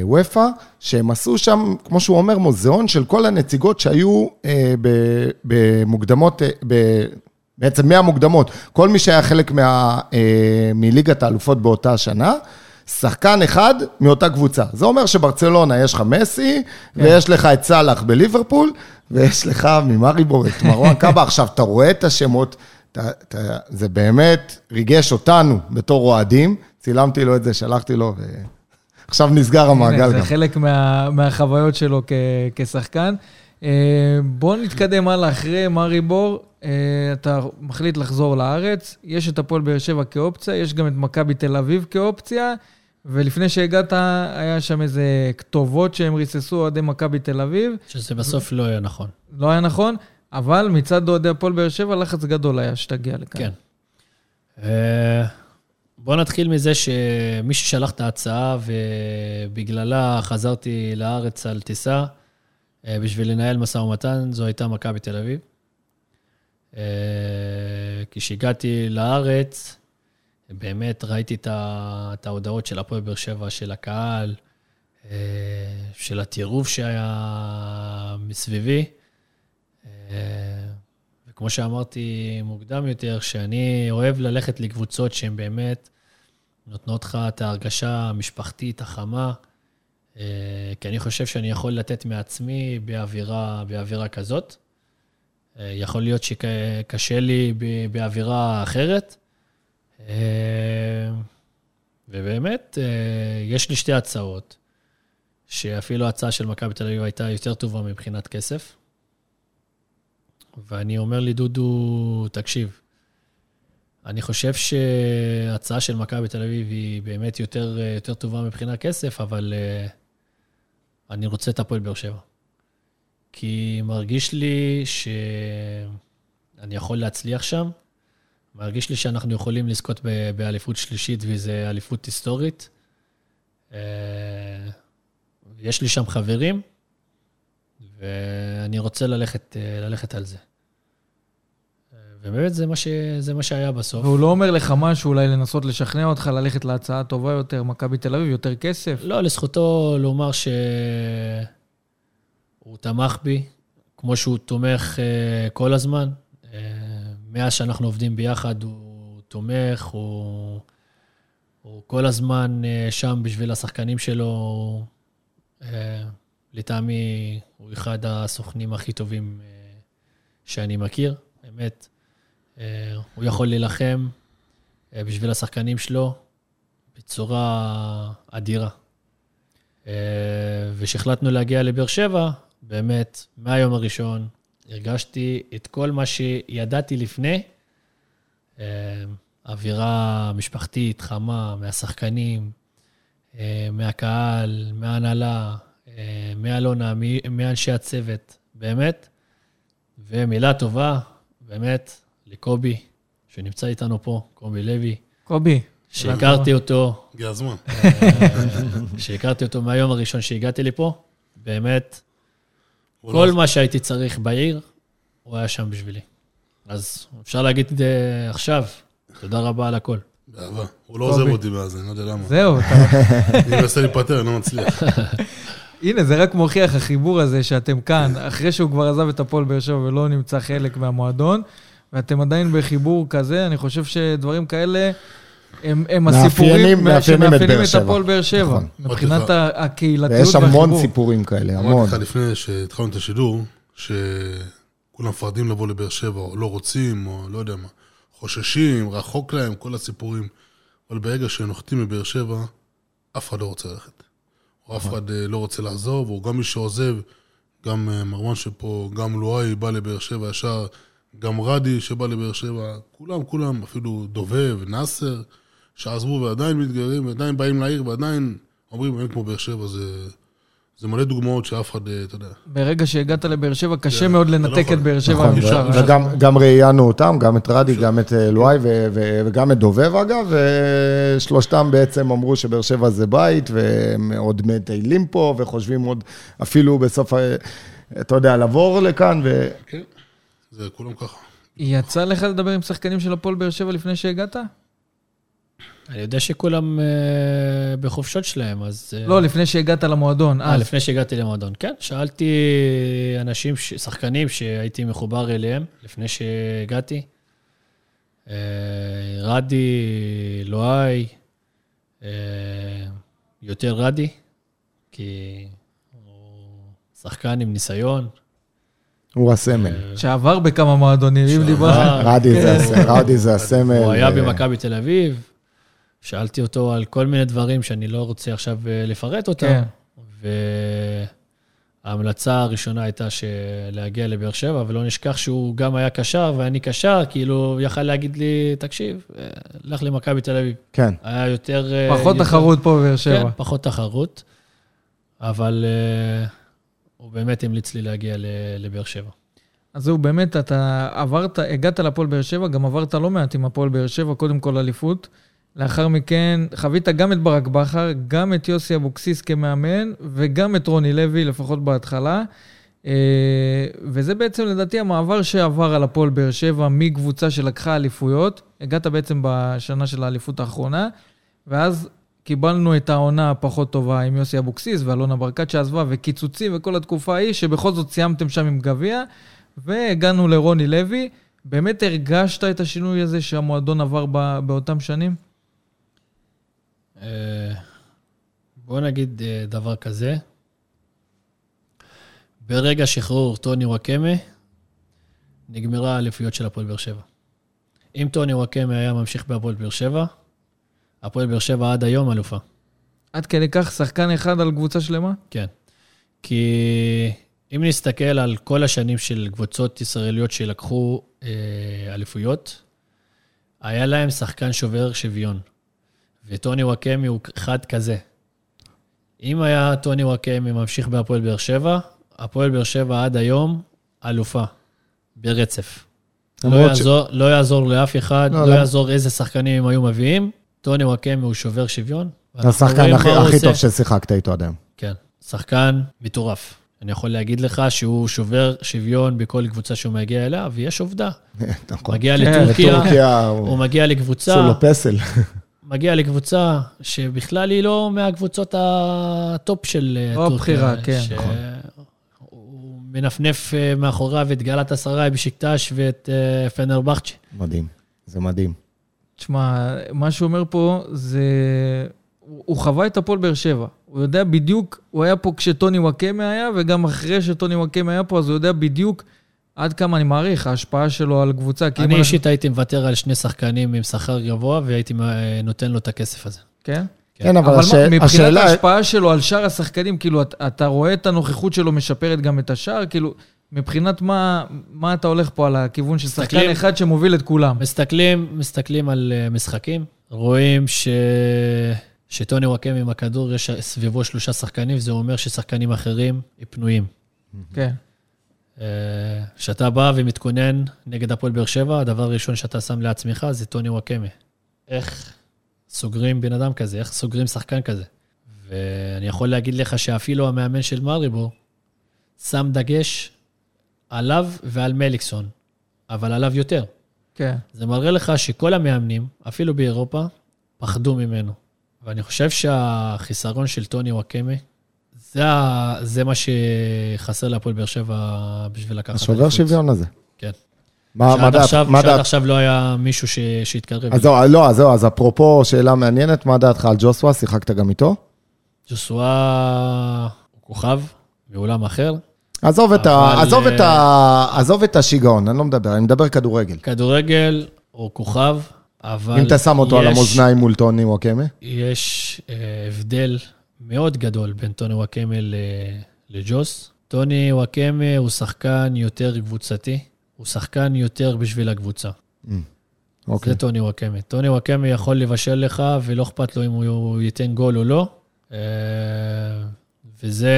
וופא, שהם עשו שם, כמו שהוא אומר, מוזיאון של כל הנציגות שהיו אה, במוקדמות, ב, בעצם מהמוקדמות, כל מי שהיה חלק מה, אה, מליגת האלופות באותה שנה. שחקן אחד מאותה קבוצה. זה אומר שברצלונה יש לך מסי, כן. ויש לך את סאלח בליברפול, ויש לך ממריבור את מרואן קאבה. עכשיו, אתה רואה את השמות, אתה, אתה, זה באמת ריגש אותנו בתור אוהדים. צילמתי לו את זה, שלחתי לו, ועכשיו נסגר המעגל גם. זה חלק מה, מהחוויות שלו כ, כשחקן. אה, בואו נתקדם הלאה, אחרי מריבור, אה, אתה מחליט לחזור לארץ, יש את הפועל באר שבע כאופציה, יש גם את מכבי תל אביב כאופציה. ולפני שהגעת, היה שם איזה כתובות שהם ריססו אוהדי מכבי תל אביב. שזה בסוף לא היה נכון. לא היה נכון, אבל מצד אוהדי הפועל באר שבע, לחץ גדול היה שתגיע לכאן. כן. אה, בוא נתחיל מזה שמי ששלח את ההצעה ובגללה חזרתי לארץ על טיסה אה, בשביל לנהל משא ומתן, זו הייתה מכבי תל אביב. אה, כשהגעתי לארץ, באמת ראיתי את ההודעות של הפועל באר שבע, של הקהל, אה, של הטירוף שהיה מסביבי. אה, וכמו שאמרתי מוקדם יותר, שאני אוהב ללכת לקבוצות שהן באמת נותנות לך את ההרגשה המשפחתית, החמה, אה, כי אני חושב שאני יכול לתת מעצמי באווירה, באווירה כזאת. יכול להיות שקשה לי באווירה אחרת, ובאמת, אה, יש לי שתי הצעות, שאפילו ההצעה של מכבי תל אביב הייתה יותר טובה מבחינת כסף. ואני אומר לי, דודו, תקשיב, אני חושב שההצעה של מכבי תל אביב היא באמת יותר, יותר טובה מבחינת כסף, אבל אני רוצה את הפועל באר שבע. כי מרגיש לי שאני יכול להצליח שם, מרגיש לי שאנחנו יכולים לזכות באליפות שלישית, וזו אליפות היסטורית. אה, יש לי שם חברים, ואני רוצה ללכת, אה, ללכת על זה. ובאמת זה מה, ש... זה מה שהיה בסוף. והוא לא אומר לך משהו, אולי לנסות לשכנע אותך ללכת להצעה טובה יותר, מכבי תל אביב, יותר כסף? לא, לזכותו לומר שהוא תמך בי, כמו שהוא תומך כל הזמן. מאז שאנחנו עובדים ביחד, הוא תומך, הוא, הוא כל הזמן uh, שם בשביל השחקנים שלו. Uh, לטעמי, הוא אחד הסוכנים הכי טובים uh, שאני מכיר, באמת. הוא יכול להילחם בשביל השחקנים שלו בצורה אדירה. וכשהחלטנו להגיע לבאר שבע, באמת, מהיום הראשון, הרגשתי את כל מה שידעתי לפני. אה, אווירה משפחתית, חמה, מהשחקנים, אה, מהקהל, מההנהלה, אה, מאלונה, מאנשי הצוות, באמת. ומילה טובה, באמת, לקובי, שנמצא איתנו פה, קובי לוי. קובי. שהכרתי אותו. הגיע הזמן. שהכרתי אותו מהיום הראשון שהגעתי לפה, באמת, כל לא מה שהייתי צריך בעיר, הוא היה שם בשבילי. אז אפשר להגיד את זה עכשיו, תודה רבה על הכל. באהבה. הוא לא עוזב אותי מאז, אני לא יודע למה. זהו, אתה... אני מנסה להיפטר, אני לא מצליח. הנה, זה רק מוכיח, החיבור הזה שאתם כאן, אחרי שהוא כבר עזב את הפועל באר שבע ולא נמצא חלק מהמועדון, ואתם עדיין בחיבור כזה, אני חושב שדברים כאלה... הם, הם הסיפורים שמאפיינים את הפועל באר שבע, נכון. מבחינת הקהילתיות והחיבור. ויש המון סיפורים כאלה, המון. אמרתי לך לפני שהתחלנו את השידור, שכולם מפחדים לבוא לבאר שבע, או לא רוצים, או לא יודע מה, חוששים, רחוק להם, כל הסיפורים. אבל ברגע שנוחתים מבאר שבע, אף אחד לא רוצה ללכת. או אף נכון. אחד אה, לא רוצה לעזוב, או גם מי שעוזב, גם אה, מרואן שפה, גם לואי בא לבאר שבע ישר, גם רדי שבא לבאר שבע, כולם, כולם, אפילו דובב, נאסר. שעזבו ועדיין מתגיירים, ועדיין באים לעיר, ועדיין אומרים, אין כמו באר שבע, זה... זה מלא דוגמאות שאף אחד, אתה יודע. ברגע שהגעת לבאר שבע, קשה מאוד לא לנתק את באר שבע. נכון, וגם ראיינו אותם, גם את רדי, גם את אה, לואי וגם את דובב אגב, ושלושתם בעצם אמרו שבאר שבע זה בית, והם עוד מטיילים פה, וחושבים עוד אפילו בסוף, אתה יודע, לבוא לכאן. כן, זה כולם ככה. יצא לך לדבר עם שחקנים של הפועל באר שבע לפני שהגעת? אני יודע שכולם uh, בחופשות שלהם, אז... Uh, לא, לפני שהגעת למועדון. אה, לפני שהגעתי למועדון, כן. שאלתי אנשים, ש... שחקנים שהייתי מחובר אליהם לפני שהגעתי. Uh, רדי, לואי, uh, יותר רדי, כי הוא שחקן עם ניסיון. הוא הסמל. שעבר בכמה מועדונים, אם דיברנו. רדי זה הסמל. הוא היה במכבי תל אביב. שאלתי אותו על כל מיני דברים שאני לא רוצה עכשיו אה, לפרט אותם. כן. וההמלצה הראשונה הייתה להגיע לבאר שבע, ולא נשכח שהוא גם היה קשר ואני קשר, כאילו, הוא יכל להגיד לי, תקשיב, אה, לך למכבי תל אביב. כן. היה יותר... אה, פחות תחרות פה בבאר שבע. כן, פחות תחרות, אבל uh, הוא באמת המליץ לי להגיע לבאר שבע. אז זהו, באמת, אתה עברת, הגעת לפועל באר שבע, גם עברת לא מעט עם הפועל באר שבע, קודם כל אליפות. לאחר מכן חווית גם את ברק בכר, גם את יוסי אבוקסיס כמאמן, וגם את רוני לוי, לפחות בהתחלה. אה, וזה בעצם לדעתי המעבר שעבר על הפועל באר שבע מקבוצה שלקחה אליפויות. הגעת בעצם בשנה של האליפות האחרונה, ואז קיבלנו את העונה הפחות טובה עם יוסי אבוקסיס ואלונה ברקת שעזבה, וקיצוצים וכל התקופה ההיא, שבכל זאת סיימתם שם עם גביע, והגענו לרוני לוי. באמת הרגשת את השינוי הזה שהמועדון עבר באותם שנים? אה, בוא נגיד אה, דבר כזה. ברגע שחרור טוני וואקמה, נגמרה האליפויות של הפועל באר שבע. אם טוני וואקמה היה ממשיך בהפועל באר שבע, הפועל באר שבע עד היום אלופה. עד כדי כך שחקן אחד על קבוצה שלמה? כן. כי אם נסתכל על כל השנים של קבוצות ישראליות שלקחו אה, אליפויות, היה להם שחקן שובר שוויון. וטוני וואקמי הוא אחד כזה. אם היה טוני וואקמי ממשיך בהפועל באר שבע, הפועל באר שבע עד היום אלופה, ברצף. לא יעזור, ש... לא יעזור לאף אחד, לא, לא, לא יעזור איזה שחקנים הם היו מביאים. טוני נוואקמה הוא שובר שוויון. זה השחקן הכי, הכי טוב ששיחקת איתו עד היום. כן, שחקן מטורף. אני יכול להגיד לך שהוא שובר שוויון בכל קבוצה שהוא מגיע אליה, ויש עובדה. נכון. מגיע כן, לטורקיה, הוא הוא מגיע עשו לקבוצה, לו פסל. מגיע לקבוצה שבכלל היא לא מהקבוצות הטופ של אה, טורקיה. הבחירה, כן. ש- נכון. הוא מנפנף אה, מאחוריו את גלת אסריי בשקטש ואת אה, פנרבכצ'ה. מדהים, זה מדהים. תשמע, מה שהוא אומר פה זה... הוא הוא חווה את הפועל באר שבע. הוא יודע בדיוק, הוא היה פה כשטוני וואקמה היה, וגם אחרי שטוני וואקמה היה פה, אז הוא יודע בדיוק עד כמה אני מעריך, ההשפעה שלו על קבוצה. אני אנחנו- אישית הייתי מוותר על שני שחקנים עם שכר גבוה, והייתי נותן לו את הכסף הזה. כן? כן, אבל אבל הש- מה, מבחינת השאלה... ההשפעה שלו על שאר השחקנים, כאילו, אתה, אתה רואה את הנוכחות שלו משפרת גם את השאר, כאילו, מבחינת מה, מה אתה הולך פה על הכיוון של שחקן אחד שמוביל את כולם. מסתכלים, מסתכלים על אה, משחקים, רואים ש... שטוני וואקם עם הכדור, יש סביבו שלושה שחקנים, זה אומר ששחקנים אחרים פנויים. כן. אה, כשאתה בא ומתכונן נגד הפועל באר שבע, הדבר הראשון שאתה שם לעצמך זה טוני וואקמה. איך סוגרים בן אדם כזה? איך סוגרים שחקן כזה? ואני יכול להגיד לך שאפילו המאמן של מריבור שם דגש עליו ועל מליקסון, אבל עליו יותר. כן. זה מראה לך שכל המאמנים, אפילו באירופה, פחדו ממנו. ואני חושב שהחיסרון של טוני וואקמה, זה, זה מה שחסר להפועל באר שבע בשביל לקחת השובר. שוויון הזה. כן. מה מה שעד דעת? עכשיו, מה שעד דעת? עכשיו לא היה מישהו ש... שהתקרב. אז זהו, לא, אז זהו, אז אפרופו שאלה מעניינת, מה דעתך על ג'וסווה? שיחקת גם איתו? ג'וסואה הוא כוכב מעולם אחר. עזוב את, ה... אבל, עזוב, את ה... אה, עזוב את השיגעון, אני לא מדבר, אני מדבר כדורגל. כדורגל הוא כוכב, אבל... אם אתה שם אותו על יש- המאזניים מול טוני וואקמה, יש אה, הבדל מאוד גדול בין טוני וואקמה ל- לג'וס. טוני וואקמה הוא שחקן יותר קבוצתי, הוא שחקן יותר בשביל הקבוצה. אוקיי. זה טוני וואקמה. טוני וואקמה יכול לבשל לך, ולא אכפת לו אם הוא ייתן גול או לא. וזה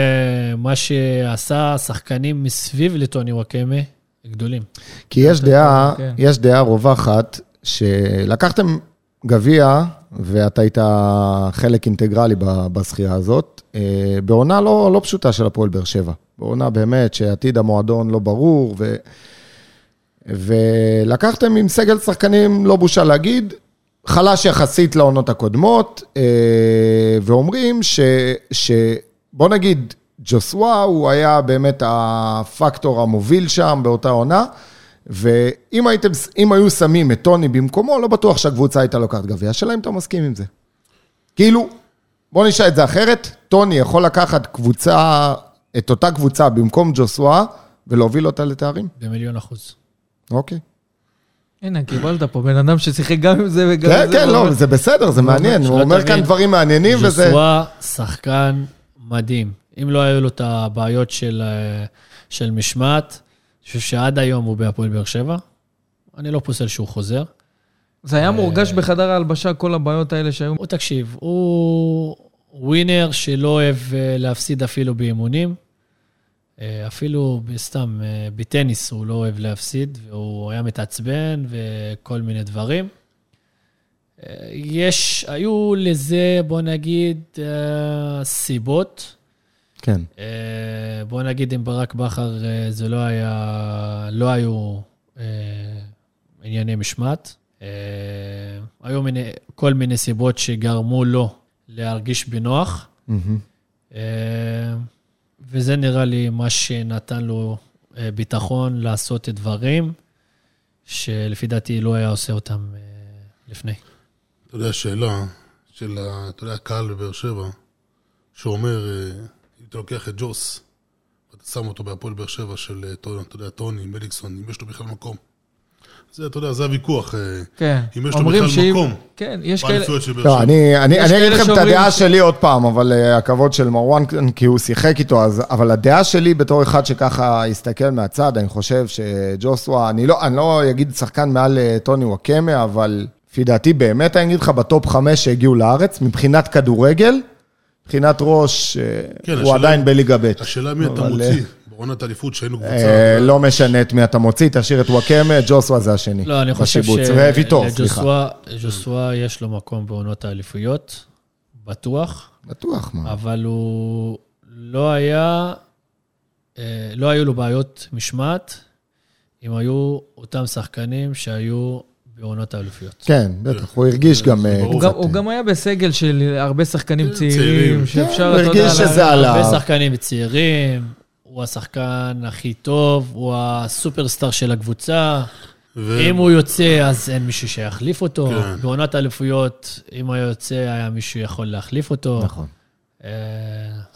מה שעשה שחקנים מסביב לטוני וואקמה גדולים. כי יש דעה, כן. יש דעה רווחת, שלקחתם גביע, ואתה היית חלק אינטגרלי בזכייה הזאת, אה, בעונה לא, לא פשוטה של הפועל באר שבע. בעונה באמת שעתיד המועדון לא ברור, ו... ולקחתם עם סגל שחקנים, לא בושה להגיד, חלש יחסית לעונות הקודמות, אה, ואומרים ש... ש... בוא נגיד, ג'וסווה הוא היה באמת הפקטור המוביל שם באותה עונה, ואם הייתם, אם היו שמים את טוני במקומו, לא בטוח שהקבוצה הייתה לוקחת גביע. השאלה אם אתה מסכים עם זה. כאילו, בוא נשאל את זה אחרת, טוני יכול לקחת קבוצה, את אותה קבוצה במקום ג'וסווה, ולהוביל אותה לתארים? במיליון אחוז. אוקיי. הנה, קיבלת פה בן אדם ששיחק גם עם זה וגם כן, עם זה. כן, ואומר- לא, זה בסדר, זה מעניין. הוא אומר תבין, כאן דברים מעניינים, וזה... ז'וסווה שחקן מדהים. אם לא היו לו את הבעיות של, אה, של משמעת, אני חושב שעד היום הוא בהפועל באר שבע. אני לא פוסל שהוא חוזר. זה היה מורגש בחדר ההלבשה, כל הבעיות האלה שהיו. הוא, תקשיב, הוא ווינר שלא אוהב אה, להפסיד אפילו באימונים. אה, אפילו סתם, אה, בטניס הוא לא אוהב להפסיד, והוא היה מתעצבן וכל מיני דברים. אה, יש, היו לזה, בוא נגיד, אה, סיבות. כן. אה, בוא נגיד, עם ברק בכר זה לא היה, לא היו ענייני משמעת. היו מיני, כל מיני סיבות שגרמו לו להרגיש בנוח, וזה נראה לי מה שנתן לו ביטחון לעשות דברים שלפי דעתי לא היה עושה אותם לפני. אתה יודע, שאלה של, אתה יודע, הקהל בבאר שבע, שאומר, אה, אם אתה לוקח את ג'וס, ואתה שם אותו בהפועל באר שבע של, אה, טוני, אתה יודע, טוני, מליקסון, אם יש לו בכלל מקום. זה, אתה יודע, זה הוויכוח. אה, כן. אם יש לו בכלל שאם- מקום. כן, יש כאלה... באליפויות של באר לא, שבע. אני, אני, יש אני אגיד לכם את הדעה ש- שלי עוד פעם, אבל uh, הכבוד של מרואן, כי הוא שיחק איתו, אז, אבל הדעה שלי בתור אחד שככה הסתכל מהצד, אני חושב שג'וסווה, אני לא, אני לא אגיד שחקן מעל uh, טוני וואקמה, אבל לפי דעתי באמת, אני אגיד לך, בטופ חמש שהגיעו לארץ, מבחינת כדורגל, מבחינת ראש, uh, כן, הוא השאלה- עדיין בליגה ב'. השאלה מי אתה מוציא בעונת האליפות שהיינו קבוצה. אה, לא משנה את מי אתה מוציא, תשאיר את וואקמה, ג'וסווה זה השני. לא, אני חושב. שלג'וסווה יש לו מקום בעונות האליפויות, בטוח. בטוח, מה. אבל הוא לא היה אה, לא היו לו בעיות משמעת, אם היו אותם שחקנים שהיו בעונות האלופיות. כן, בטח, הוא הרגיש גם אה, ברור. הוא. גם- הוא היה בסגל של הרבה שחקנים צעירים, צעירים. שאפשר, הוא אתה יודע, הרגיש שזה עלה. הרבה שחקנים צעירים, הוא השחקן הכי טוב, הוא הסופרסטאר של הקבוצה. ו- אם הוא יוצא, אז אין מישהו שיחליף אותו. כן. בעונת האליפויות, אם הוא יוצא, היה מישהו יכול להחליף אותו. נכון. אה,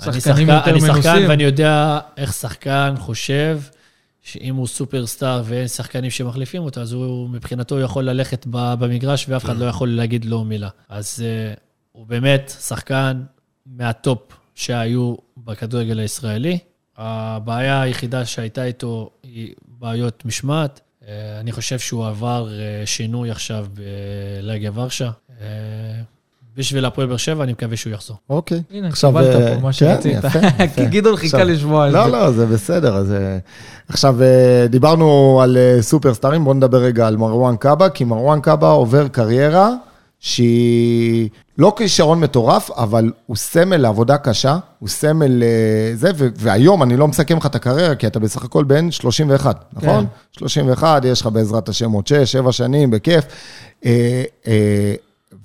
אני שחקנים שחקן- יותר אני שחקן מנוסים. ואני יודע איך שחקן חושב שאם הוא סופרסטאר ואין שחקנים שמחליפים אותו, אז הוא מבחינתו יכול ללכת במגרש ואף אחד לא יכול להגיד לו מילה. אז אה, הוא באמת שחקן מהטופ שהיו בכדורגל הישראלי. הבעיה היחידה שהייתה איתו היא בעיות משמעת. אה, אני חושב שהוא עבר אה, שינוי עכשיו בלגיה ורשה. אה, בשביל הפועל באר שבע, אני מקווה שהוא יחזור. אוקיי. הנה, עכשיו, קיבלת אה, פה מה כן, שרצית. יפה, יפה. כי גדעון חיכה עכשיו- לשמוע על לא, זה. לא, זה בסדר. אז, אה, עכשיו, אה, דיברנו על סופרסטארים, בואו נדבר רגע על מרואן קאבה, כי מרואן קאבה עובר קריירה שהיא לא כישרון מטורף, אבל הוא סמל לעבודה קשה, הוא סמל זה, והיום אני לא מסכם לך את הקריירה, כי אתה בסך הכל בן 31, נכון? 31, יש לך בעזרת השם עוד 6, 7 שנים, בכיף.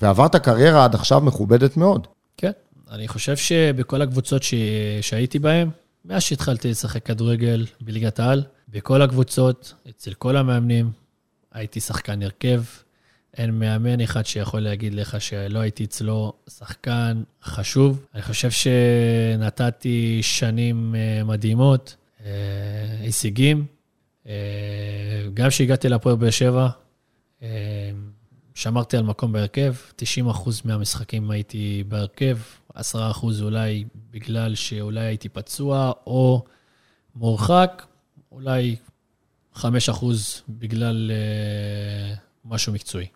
ועברת קריירה עד עכשיו מכובדת מאוד. כן, אני חושב שבכל הקבוצות ש... שהייתי בהן, מאז שהתחלתי לשחק כדורגל בליגת העל, בכל הקבוצות, אצל כל המאמנים, הייתי שחקן הרכב. אין מאמן אחד שיכול להגיד לך שלא הייתי אצלו שחקן חשוב. אני חושב שנתתי שנים אה, מדהימות, אה, הישגים. אה, גם כשהגעתי להפועל באר שבע, שמרתי על מקום בהרכב, 90% מהמשחקים הייתי בהרכב, 10% אולי בגלל שאולי הייתי פצוע או מורחק, אולי 5% בגלל אה, משהו מקצועי.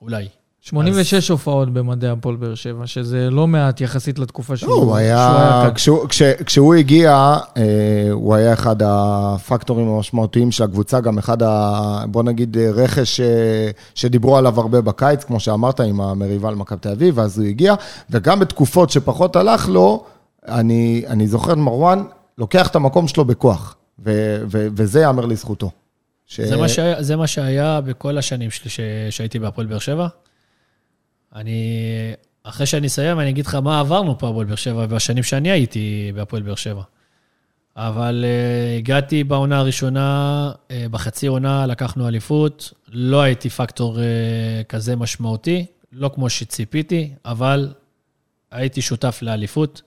אולי. 86 הופעות במדעי הפועל באר שבע, שזה לא מעט יחסית לתקופה שהוא לא, הוא שהוא היה, כאן. כשהוא, כש, כשהוא הגיע, אה, הוא היה אחד הפקטורים המשמעותיים של הקבוצה, גם אחד, ה, בוא נגיד, אה, רכש אה, שדיברו עליו הרבה בקיץ, כמו שאמרת, עם המריבה על מכבי תל אביב, ואז הוא הגיע, וגם בתקופות שפחות הלך לו, אני, אני זוכר את מרואן, לוקח את המקום שלו בכוח, ו, ו, וזה ייאמר לזכותו. ש... זה מה, שהיה, זה מה שהיה בכל השנים שלי ש, שהייתי בהפועל באר שבע. אני, אחרי שאני אסיים, אני אגיד לך מה עברנו פה בהפועל באר שבע בשנים שאני הייתי בהפועל באר שבע. אבל uh, הגעתי בעונה הראשונה, uh, בחצי עונה לקחנו אליפות, לא הייתי פקטור uh, כזה משמעותי, לא כמו שציפיתי, אבל הייתי שותף לאליפות.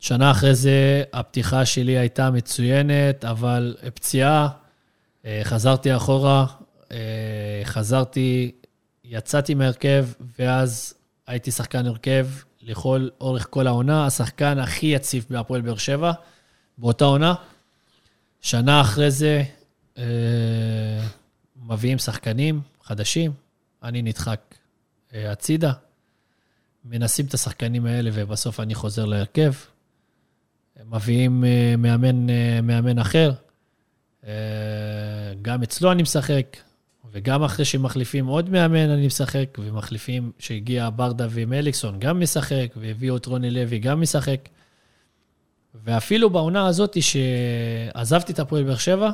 שנה אחרי זה הפתיחה שלי הייתה מצוינת, אבל פציעה, אה, חזרתי אחורה, אה, חזרתי, יצאתי מהרכב, ואז הייתי שחקן הרכב לכל אורך כל העונה, השחקן הכי יציב בהפועל באר שבע באותה עונה. שנה אחרי זה אה, מביאים שחקנים חדשים, אני נדחק אה, הצידה, מנסים את השחקנים האלה ובסוף אני חוזר להרכב. מביאים אה, מאמן, אה, מאמן אחר, אה, גם אצלו אני משחק, וגם אחרי שמחליפים עוד מאמן אני משחק, ומחליפים שהגיע ברדה ומליקסון גם משחק, והביאו את רוני לוי גם משחק. ואפילו בעונה הזאת שעזבתי את הפועל באר שבע,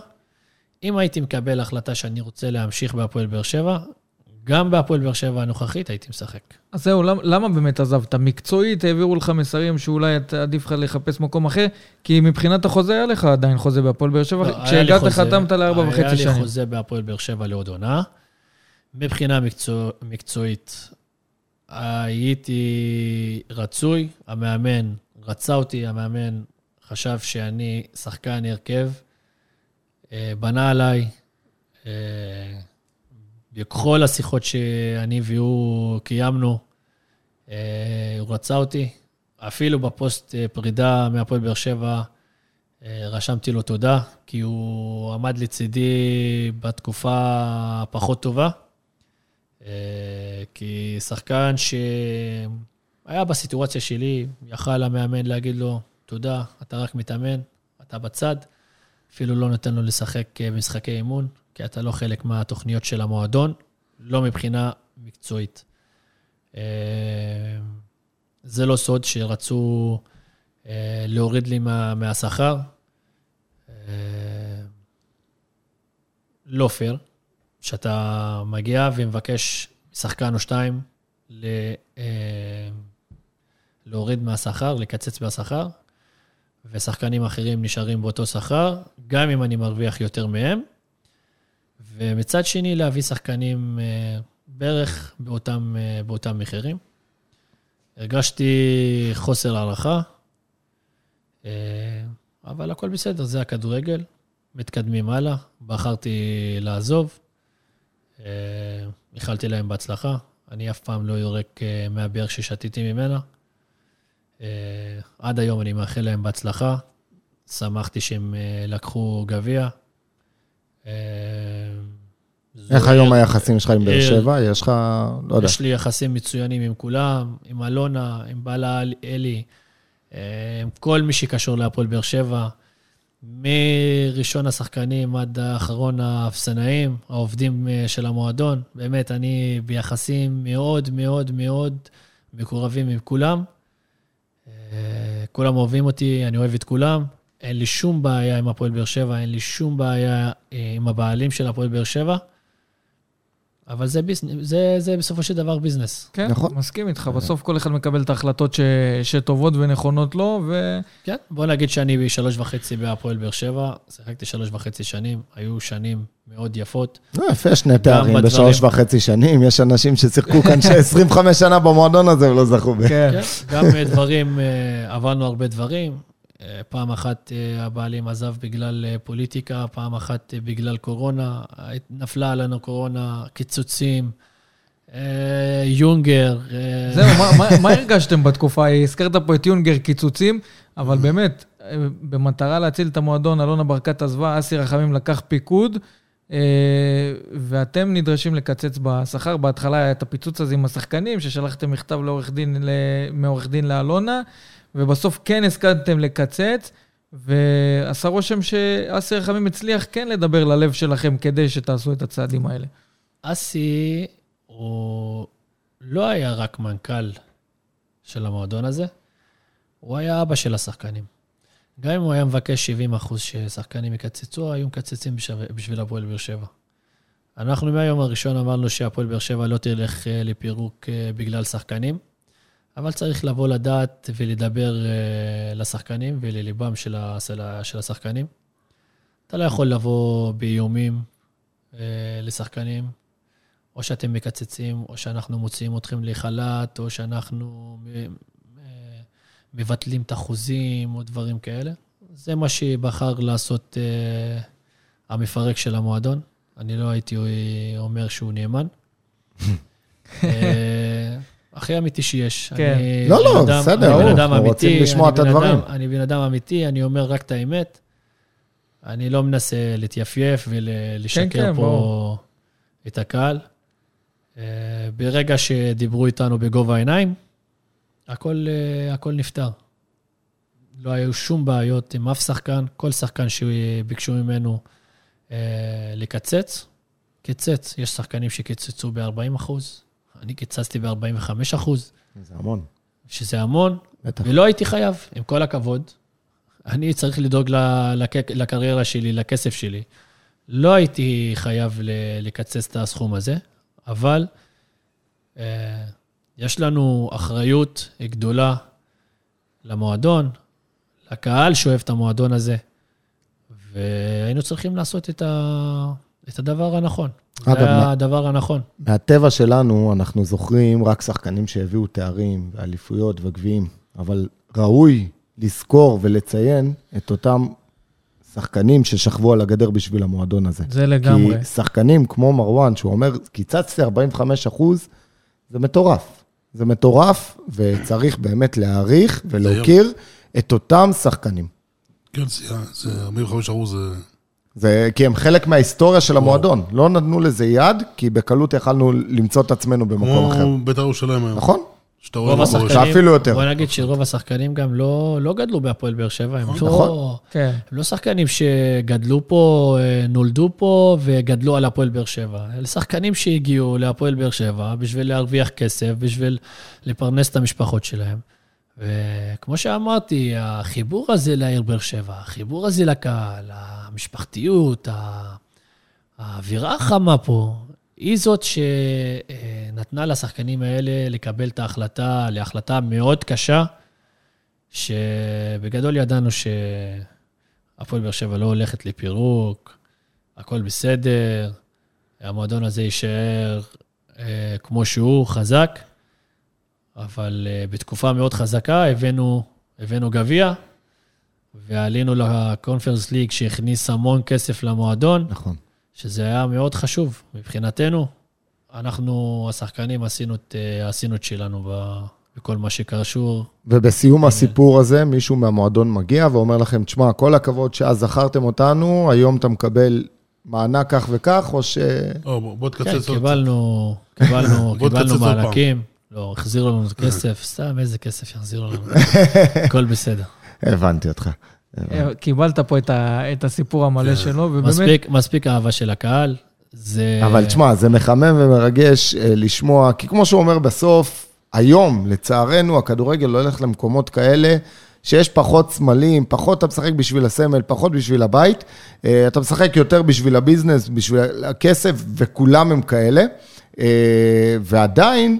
אם הייתי מקבל החלטה שאני רוצה להמשיך בהפועל באר שבע, גם בהפועל באר שבע הנוכחית הייתי משחק. אז זהו, למה, למה באמת עזבת? מקצועית העבירו לך מסרים שאולי עדיף לך לחפש מקום אחר? כי מבחינת החוזה היה לך עדיין חוזה בהפועל באר שבע. לא, כשהגעת חתמת לארבע וחצי היה לי שנים. חוזה בהפועל באר שבע לעוד עונה. מבחינה מקצוע, מקצועית, הייתי רצוי, המאמן רצה אותי, המאמן חשב שאני שחקן הרכב, אה, בנה עליי. בכל השיחות שאני והוא קיימנו, אה, הוא רצה אותי. אפילו בפוסט אה, פרידה מהפועל באר שבע, אה, רשמתי לו תודה, כי הוא עמד לצידי בתקופה הפחות טובה. כי שחקן שהיה בסיטואציה שלי, יכל המאמן להגיד לו, תודה, אתה רק מתאמן, אתה בצד. אפילו לא נותן לו לשחק אה, משחקי אימון, כי אתה לא חלק מהתוכניות של המועדון, לא מבחינה מקצועית. אה, זה לא סוד שרצו אה, להוריד לי מה, מהשכר. לא פייר, שאתה מגיע ומבקש שחקן או שתיים להוריד מהשכר, לקצץ מהשכר, ושחקנים אחרים נשארים באותו שכר, גם אם אני מרוויח יותר מהם. ומצד שני, להביא שחקנים אה, בערך באותם, אה, באותם מחירים. הרגשתי חוסר הערכה, אה, אבל הכל בסדר, זה הכדורגל, מתקדמים הלאה. בחרתי לעזוב, איחלתי להם בהצלחה. אני אף פעם לא יורק מהבאר ששתיתי ממנה. אה, עד היום אני מאחל להם בהצלחה. שמחתי שהם אה, לקחו גביע. אה, איך היום היחסים שלך עם באר שבע? יש לך, לא יודע. יש לי יחסים מצוינים עם כולם, עם אלונה, עם בעלה אלי, עם כל מי שקשור להפועל באר שבע, מראשון השחקנים עד אחרון האפסנאים, העובדים של המועדון. באמת, אני ביחסים מאוד מאוד מאוד מקורבים עם כולם. אה, כולם אוהבים אותי, אני אוהב את כולם. אין לי שום בעיה עם הפועל באר שבע, אין לי שום בעיה אה, עם הבעלים של הפועל באר שבע. אבל זה, ביזנס, זה, זה בסופו של דבר ביזנס. כן, נכון. מסכים איתך. בסוף כל אחד מקבל את ההחלטות ש... שטובות ונכונות לו, ו... כן, בוא נגיד שאני בשלוש וחצי בהפועל באר שבע, שיחקתי שלוש וחצי שנים, היו שנים מאוד יפות. לא, יפה, שני תארים בדברים. בשלוש וחצי שנים. יש אנשים ששיחקו כאן 25 שנה במועדון הזה ולא זכו ב... כן. כן, גם אה, דברים, אה, עברנו הרבה דברים. אה, פעם אחת אה, הבעלים עזב בגלל אה, פוליטיקה, פעם אחת בגלל קורונה. נפלה עלינו קורונה, קיצוצים, יונגר. זהו, מה- מה- מה הרגשתם בתקופה ההיא? הזכרת פה את יונגר קיצוצים, אבל באמת, אה, במטרה להציל את המועדון, אלונה ברקת עזבה, אסי רחמים לקח פיקוד, ואתם נדרשים לקצץ בשכר. בהתחלה היה את הפיצוץ הזה עם השחקנים, ששלחתם מכתב לעורך דין, מעורך דין לאלונה, ובסוף כן הסכמתם לקצץ, ועשה רושם שאסי רחמים הצליח כן לדבר ללב שלכם כדי שתעשו את הצעדים האלה. אסי הוא לא היה רק מנכ"ל של המועדון הזה, הוא היה אבא של השחקנים. גם אם הוא היה מבקש 70 אחוז ששחקנים יקצצו, היו מקצצים בשב- בשביל הפועל באר שבע. אנחנו מהיום הראשון אמרנו שהפועל באר שבע לא תלך אה, לפירוק אה, בגלל שחקנים, אבל צריך לבוא לדעת ולדבר אה, לשחקנים ולליבם של השחקנים. אתה לא יכול לבוא באיומים אה, לשחקנים, או שאתם מקצצים, או שאנחנו מוציאים אתכם לחל"ת, או שאנחנו אה, מבטלים את החוזים, או דברים כאלה. זה מה שבחר לעשות המפרק של המועדון. אני לא הייתי אומר שהוא נאמן. הכי אמיתי שיש. כן. אני לא, לא, אדם- בסדר, אני בן אדם אנחנו רוצים אמיתי, לשמוע אני את בן הדברים. אדם- אני בן אדם אמיתי, אני אומר רק את האמת. אני לא מנסה להתייפייף ולשקר כן, פה ברור. את הקהל. אה, ברגע שדיברו איתנו בגובה העיניים, הכל, אה, הכל נפתר. לא היו שום בעיות עם אף שחקן, כל שחקן שביקשו ממנו אה, לקצץ, קיצץ. יש שחקנים שקיצצו ב-40 אחוז, אני קיצצתי ב-45 אחוז, זה המון. שזה המון, בטח. ולא הייתי חייב, עם כל הכבוד. אני צריך לדאוג לק- לקריירה שלי, לכסף שלי. לא הייתי חייב לקצץ את הסכום הזה, אבל אה, יש לנו אחריות גדולה למועדון, לקהל שאוהב את המועדון הזה, והיינו צריכים לעשות את, ה... את הדבר הנכון. אגב, זה מה- הדבר הנכון. מהטבע שלנו, אנחנו זוכרים רק שחקנים שהביאו תארים ואליפויות וגביעים, אבל ראוי לזכור ולציין את אותם שחקנים ששכבו על הגדר בשביל המועדון הזה. זה לגמרי. כי שחקנים כמו מרואן, שהוא אומר, קיצצתי 45 אחוז, זה מטורף. זה מטורף, וצריך באמת להעריך ולהוקיר את אותם שחקנים. כן, זה, זה 45 אחוז זה... זה כי הם חלק מההיסטוריה של המועדון. לא נתנו לזה יד, כי בקלות יכלנו למצוא את עצמנו במקום אחר. כמו בית"ר ירושלים היום. נכון? שאתה רואה מה קורה שאפילו יותר. בוא נגיד שרוב השחקנים גם לא, לא גדלו בהפועל באר שבע, הם נכון. לא, כן. הם לא שחקנים שגדלו פה, אה, נולדו פה וגדלו על הפועל באר שבע. אלה שחקנים שהגיעו להפועל באר שבע בשביל להרוויח כסף, בשביל לפרנס את המשפחות שלהם. וכמו שאמרתי, החיבור הזה לעיר באר שבע, החיבור הזה לקהל, המשפחתיות, האווירה החמה פה היא זאת שנתנה לשחקנים האלה לקבל את ההחלטה, להחלטה מאוד קשה, שבגדול ידענו שהפועל באר שבע לא הולכת לפירוק, הכל בסדר, המועדון הזה יישאר אה, כמו שהוא, חזק, אבל אה, בתקופה מאוד חזקה הבאנו, הבאנו גביע, ועלינו לקונפרנס ליג שהכניס המון כסף למועדון. נכון. שזה היה מאוד חשוב מבחינתנו. אנחנו, השחקנים, עשינו את, אה, עשינו את שלנו ב- בכל מה שקשור. ובסיום הסיפור הזה, מישהו מהמועדון מגיע ואומר לכם, תשמע, כל הכבוד שאז זכרתם אותנו, היום אתה מקבל מענק כך וכך, או ש... או, בוא- בוא תקצץ כן, עוד קצת. קיבלנו, קיבלנו, קיבלנו. מענקים. לא, החזירו לנו את הכסף, סתם איזה כסף יחזירו לנו. הכל בסדר. הבנתי אותך. אה, קיבלת פה את ה- את הסיפור המלא. שלו, ובאמת, מספיק, מספיק אהבה של הקהל. זה... אבל תשמע, זה מחמם ומרגש אה, לשמוע, כי כמו שהוא אומר בסוף, היום, לצערנו, הכדורגל לא הולך למקומות כאלה, שיש פחות סמלים, פחות אתה משחק בשביל הסמל, פחות בשביל הבית, אה, אתה משחק יותר בשביל הביזנס, בשביל הכסף, וכולם הם כאלה. ועדיין,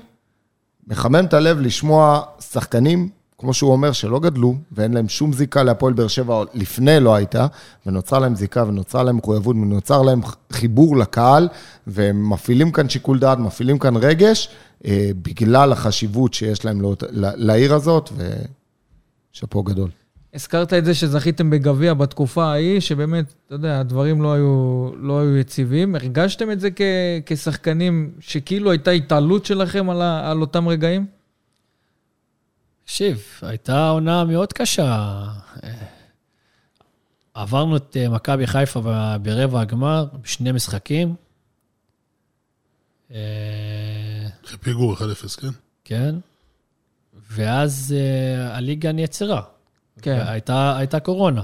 מחמם את הלב לשמוע שחקנים, כמו שהוא אומר, שלא גדלו, ואין להם שום זיקה להפועל באר שבע, לפני לא הייתה, ונוצרה להם זיקה, ונוצרה להם מחויבות, ונוצר להם חיבור לקהל, והם מפעילים כאן שיקול דעת, מפעילים כאן רגש, אה, בגלל החשיבות שיש להם לעיר הזאת, ושאפו גדול. הזכרת את זה שזכיתם בגביע בתקופה ההיא, שבאמת, אתה יודע, הדברים לא היו, לא היו יציבים. הרגשתם את זה כ, כשחקנים, שכאילו הייתה התעלות שלכם על, ה, על אותם רגעים? תקשיב, הייתה עונה מאוד קשה. עברנו את אה, מכבי חיפה ברבע הגמר, בשני משחקים. אה, אחרי פיגור 1-0, כן? כן. ואז אה, הליגה נעצרה. כן. הייתה, הייתה קורונה.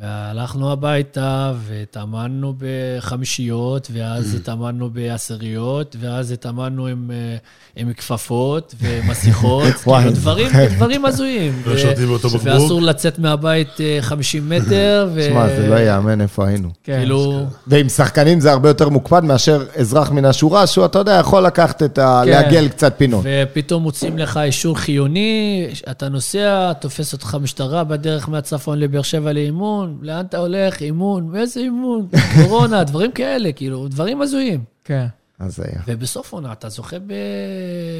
והלכנו הביתה והתאמנו בחמישיות, ואז התאמנו בעשיריות, ואז התאמנו עם, אה, עם כפפות ומסכות, וואי, כאילו דברים, דברים הזויים. לא שותים באותו בקבוק. ואסור לצאת מהבית אה, 50 מטר, ו... תשמע, זה לא ייאמן איפה היינו. כן. כאילו, ועם שחקנים זה הרבה יותר מוקפד מאשר אזרח מן השורה, שהוא, אתה יודע, יכול לקחת את ה... כן. לעגל קצת פינות. ופתאום מוצאים לך אישור חיוני, אתה נוסע, תופס אותך משטרה בדרך מהצפון לבאר שבע לאימון, לאן אתה הולך? אימון, איזה אימון? קורונה, דברים כאלה, כאילו, דברים הזויים. כן. אז היה. ובסוף עונה אתה זוכה ב-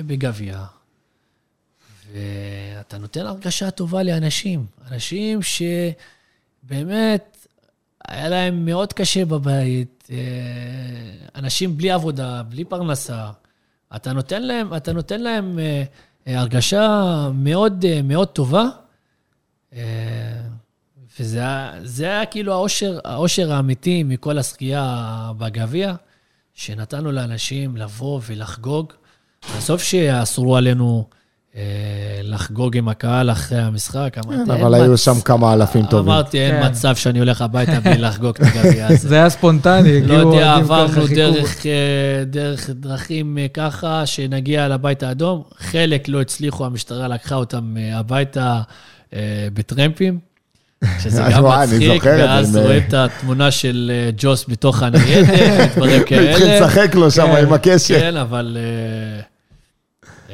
בגביע, ואתה נותן הרגשה טובה לאנשים. אנשים שבאמת היה להם מאוד קשה בבית, אה, אנשים בלי עבודה, בלי פרנסה. אתה נותן להם, אתה נותן להם אה, הרגשה מאוד, אה, מאוד טובה. וזה היה, זה היה כאילו האושר, האושר האמיתי מכל השחייה בגביע, שנתנו לאנשים לבוא ולחגוג. עזוב שאסרו עלינו אה, לחגוג עם הקהל אחרי המשחק, אמרתי, כן, אבל היו מצ- שם כמה אלפים טובים. אמרתי, אין כן. מצב שאני הולך הביתה בלי לחגוג את הגביע הזה. זה היה ספונטני, לא הגיעו יודע, אוהדים ככה, עברנו. דרך, אה, דרך דרכים אה, ככה, שנגיע לבית האדום. חלק לא הצליחו, המשטרה לקחה אותם אה, הביתה אה, בטרמפים, שזה גם מצחיק, ואז רואים את התמונה של אה, ג'וס בתוך הניידת, דברים כאלה. התחיל לשחק לו שם כן, עם הקשר. כן, אבל אה,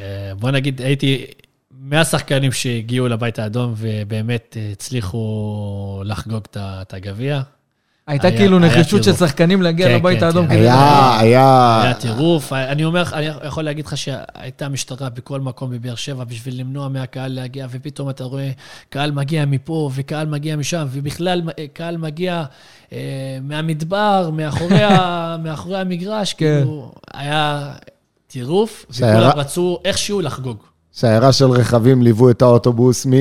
אה, בוא נגיד, הייתי מהשחקנים שהגיעו לבית האדום ובאמת הצליחו לחגוג את הגביע. הייתה היה- כאילו היה נחישות של. שחקנים להגיע כן, לבית כן, האדום כן. היה, היה... היה טירוף. אני אומר לך, אני יכול להגיד לך שהייתה משטרה בכל מקום בבאר שבע בשביל למנוע מהקהל להגיע, ופתאום אתה רואה קהל מגיע מפה וקהל מגיע משם, ובכלל אה, קהל מגיע אה, מהמדבר, מאחורי, ה, מאחורי המגרש. כאילו, היה טירוף, וכולם רצו איכשהו לחגוג. שיירה של רכבים ליוו את האוטובוס מ-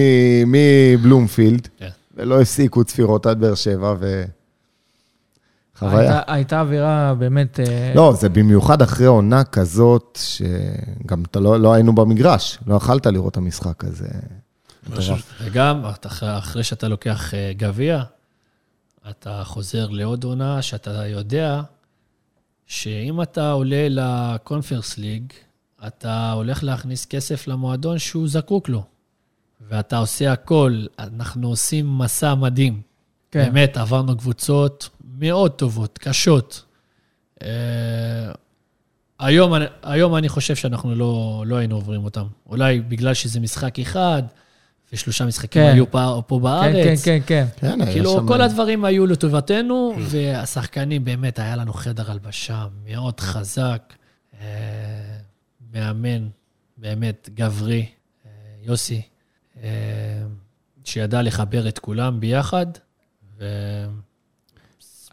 מבלומפילד, כן. ולא הפסיקו צפירות עד באר שבע, ו... חוויה. הייתה- הייתה אווירה באמת... אה, לא, זה במיוחד אחרי עונה כזאת, שגם אתה לא, לא היינו במגרש, לא יכלת לראות את המשחק הזה. וגם, אחרי שאתה לוקח אה, גביע, אתה חוזר לעוד עונה שאתה יודע שאם אתה עולה לקונפרס ליג, אתה הולך להכניס כסף למועדון שהוא זקוק לו. ואתה עושה הכל, אנחנו עושים מסע מדהים. כן. באמת, עברנו קבוצות מאוד טובות, קשות. אה, היום, אני- היום אני חושב שאנחנו לא, לא היינו עוברים אותם. אולי בגלל שזה משחק אחד, ושלושה משחקים כן. היו פה, פה כן, בארץ. כן, כן, כן. כן, היה כאילו, שם- כל הדברים היו לטובתנו, והשחקנים, באמת, היה לנו חדר הלבשה מאוד חזק. אה, מאמן, באמת, גברי, אה, יוסי, אה, שידע לחבר את כולם ביחד,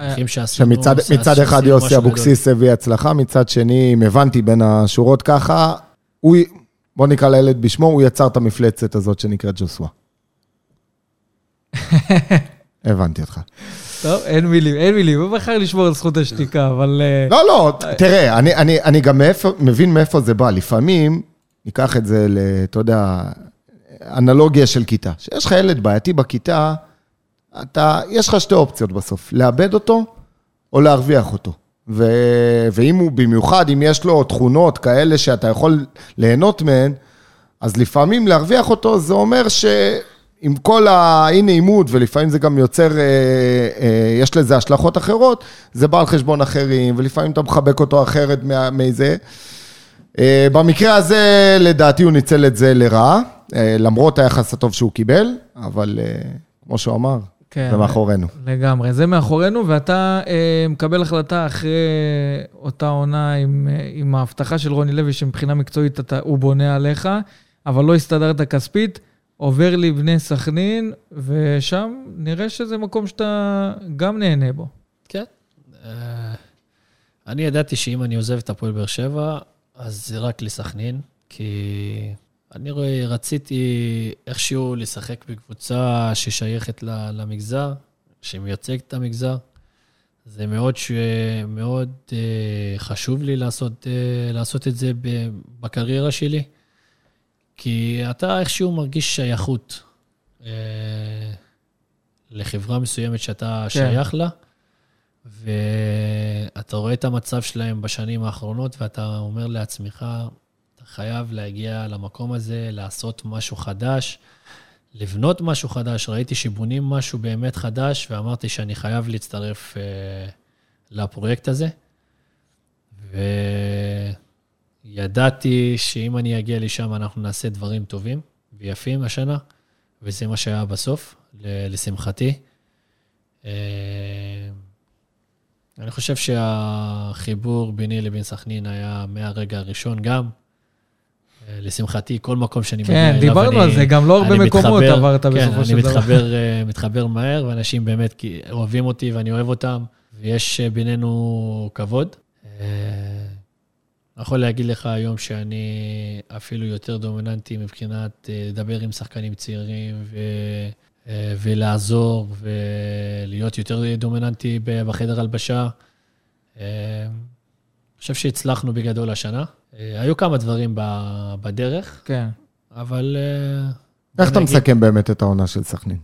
ושמחים שעשינו... שמצד מצד אחד יוסי. אבוקסיס הביא הצלחה, מצד שני, אם הבנתי בין השורות ככה, הוא, בוא נקרא לילד בשמו, הוא יצר את המפלצת הזאת שנקראת ג'וסווה. הבנתי אותך. טוב, אין מילים, אין מילים. הוא בחר לשמור על זכות השתיקה, אבל... אה, לא, לא, תראה, אני, אני, אני גם מאיפה, מבין מאיפה זה בא. לפעמים, ניקח את זה ל... אתה יודע, אנלוגיה של כיתה. שיש לך ילד בעייתי בכיתה, אתה, יש לך שתי אופציות בסוף, לאבד אותו או להרוויח אותו. ו, ואם הוא, במיוחד, אם יש לו תכונות כאלה שאתה יכול ליהנות מהן, אז לפעמים להרוויח אותו, זה אומר שעם כל האי-נעימות, ולפעמים זה גם יוצר, אה, אה, יש לזה השלכות אחרות, זה בא על חשבון אחרים, ולפעמים אתה מחבק אותו אחרת מזה. אה, במקרה הזה, לדעתי הוא ניצל את זה לרעה, אה, למרות היחס הטוב שהוא קיבל, אבל אה, כמו שהוא אמר, כן. זה מאחורינו. לגמרי, זה מאחורינו, ואתה אה, מקבל החלטה אחרי אותה עונה עם, אה, עם ההבטחה של רוני לוי, שמבחינה מקצועית אתה, הוא בונה עליך, אבל לא הסתדרת כספית, עובר לבני סכנין, ושם נראה שזה מקום שאתה גם נהנה בו. כן. אה, אני ידעתי שאם אני עוזב את הפועל באר שבע, אז זה רק לסכנין, כי אני רואה, רציתי איכשהו לשחק בקבוצה ששייכת למגזר, שמייצגת את המגזר. זה מאוד, ש... מאוד uh, חשוב לי לעשות, uh, לעשות את זה בקריירה שלי, כי אתה איכשהו מרגיש שייכות uh, לחברה מסוימת שאתה כן. שייך לה, ואתה רואה את המצב שלהם בשנים האחרונות, ואתה אומר לעצמך, חייב להגיע למקום הזה, לעשות משהו חדש, לבנות משהו חדש. ראיתי שבונים משהו באמת חדש, ואמרתי שאני חייב להצטרף אה, לפרויקט הזה. וידעתי שאם אני אגיע לשם, אנחנו נעשה דברים טובים ויפים השנה, וזה מה שהיה בסוף, לשמחתי. אה, אני חושב שהחיבור ביני לבין סכנין היה מהרגע הראשון גם. אה, לשמחתי, כל מקום שאני מגיע כן, אליו, דיברנו אני- על זה, גם לא הרבה אני מקומות מתחבר- עברת כן, בסופו של אני דבר. מתחבר, אה, מתחבר מהר, ואנשים באמת אוהבים אותי ואני אוהב אותם, ויש אה, בינינו כבוד. אה, אני יכול להגיד לך היום שאני אפילו יותר דומיננטי מבחינת אה, לדבר עם שחקנים צעירים ו... אה, ולעזור ולהיות יותר דומיננטי בחדר הלבשה. אני חושב שהצלחנו בגדול השנה. אה, היו כמה דברים בדרך, כן. אבל... אה, איך אתה מסכם באמת את העונה של סכנין?